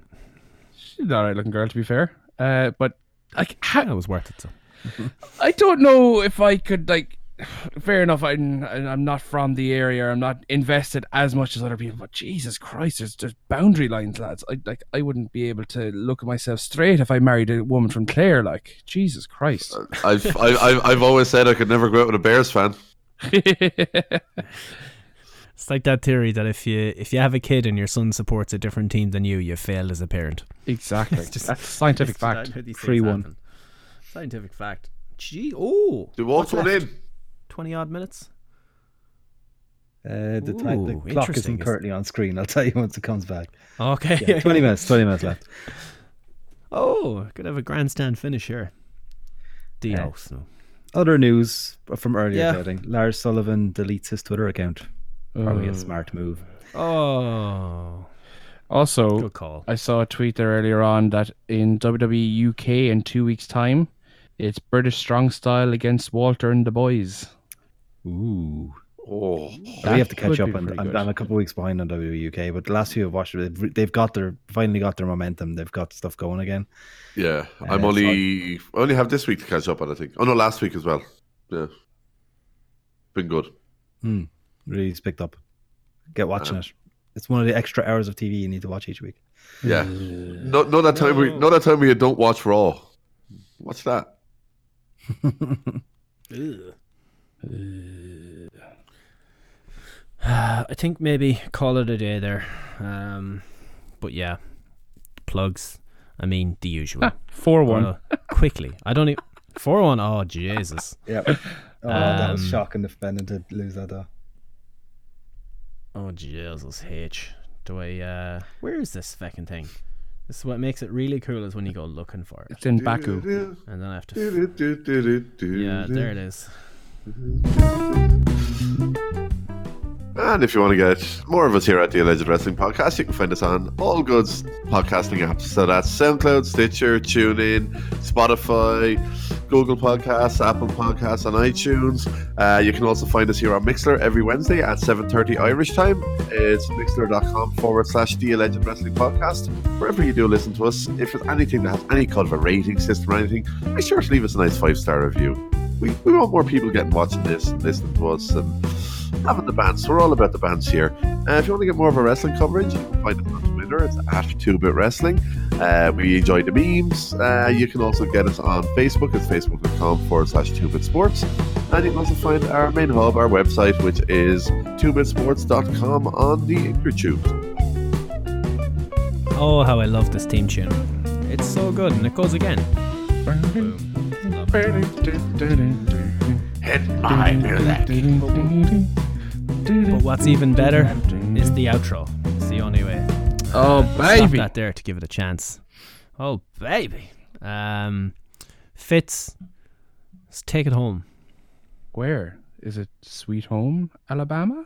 She's an alright looking girl, to be fair. Uh, but like, how, That was worth it. So. I don't know if I could like. Fair enough. I'm I'm not from the area. I'm not invested as much as other people. But Jesus Christ, there's there's boundary lines, lads. I like I wouldn't be able to look at myself straight if I married a woman from Clare. Like Jesus Christ. Uh, I've, I, I've, I've always said I could never go out with a Bears fan. [laughs] It's like that theory that if you if you have a kid and your son supports a different team than you, you failed as a parent. exactly. [laughs] It's just- That's scientific It's fact. how Three one. Scientific fact. Gee, oh, They walked one left? in. Twenty odd minutes. Uh, the, time, the clock isn't currently on screen. I'll tell you once it comes back. Okay. Yeah, 20 [laughs] minutes. 20 minutes left. Oh, could have a grandstand finish here. Yeah. Dios. no. Other news from earlier Yeah. today. Lars Sullivan deletes his Twitter account. Probably a smart move. Oh, Also, good call. I saw a tweet there earlier on that in WWE UK in two weeks' time, it's British Strong Style against Walter and the Boys. Ooh. Oh, we have to catch up. be On, I'm. I'm a couple of weeks behind on WWE UK, but the last few I've watched, they've, they've got their finally got their momentum. They've got stuff going again. yeah. I'm Uh, only, I only have this week to catch up on, I think. Oh, no, last week as well. Yeah. Been good. Hmm. Really picked up. Get watching it. It's one of the extra hours of TV you need to watch each week. Yeah. [sighs] No, no, that time we, no, that time we don't watch Raw. What's that? [laughs] [laughs] I think maybe call it a day there. Um, but yeah, plugs. I mean the usual. 4 1. Uh, quickly. I don't even. Four one. Oh Jesus. Yeah. Oh, that was Um, shocking if Bennett to lose that though. Oh Jesus. H. Do I? Uh, where is this fucking thing? This is what makes it really cool is when you go looking for it, It's in Baku. and then I have to. Yeah, there it is. And if you want to get more of us here at the Alleged Wrestling Podcast, you can find us on all good podcasting apps. So that's SoundCloud, Stitcher, TuneIn, Spotify, Google Podcasts, Apple Podcasts, and iTunes. Uh, you can also find us here on Mixlr every Wednesday at 7.30 Irish time. It's mixlr.com forward slash the Alleged Wrestling Podcast. Wherever you do listen to us, if there's anything that has any kind of a rating system or anything, make sure to leave us a nice five-star review. We, we want more people getting watching this and listening to us and having the bands. We're all about the bands here. Uh, if you want to get more of our wrestling coverage, you can find it on Twitter. It's at 2-Bit Wrestling. Uh, we enjoy the memes. Uh, you can also get us on Facebook. It's facebook.com forward slash 2-Bit Sports. And you can also find our main hub, our website, which is 2bitsports.com on the intertube. Oh, how I love this theme tune. It's so good, and it goes again. Boom. Hit my music. But what's even better is the outro. It's the only way. Oh, Stop baby. that there to give it a chance. Oh, baby. Um, Fitz, let's take it home. Where? Is it Sweet Home, Alabama?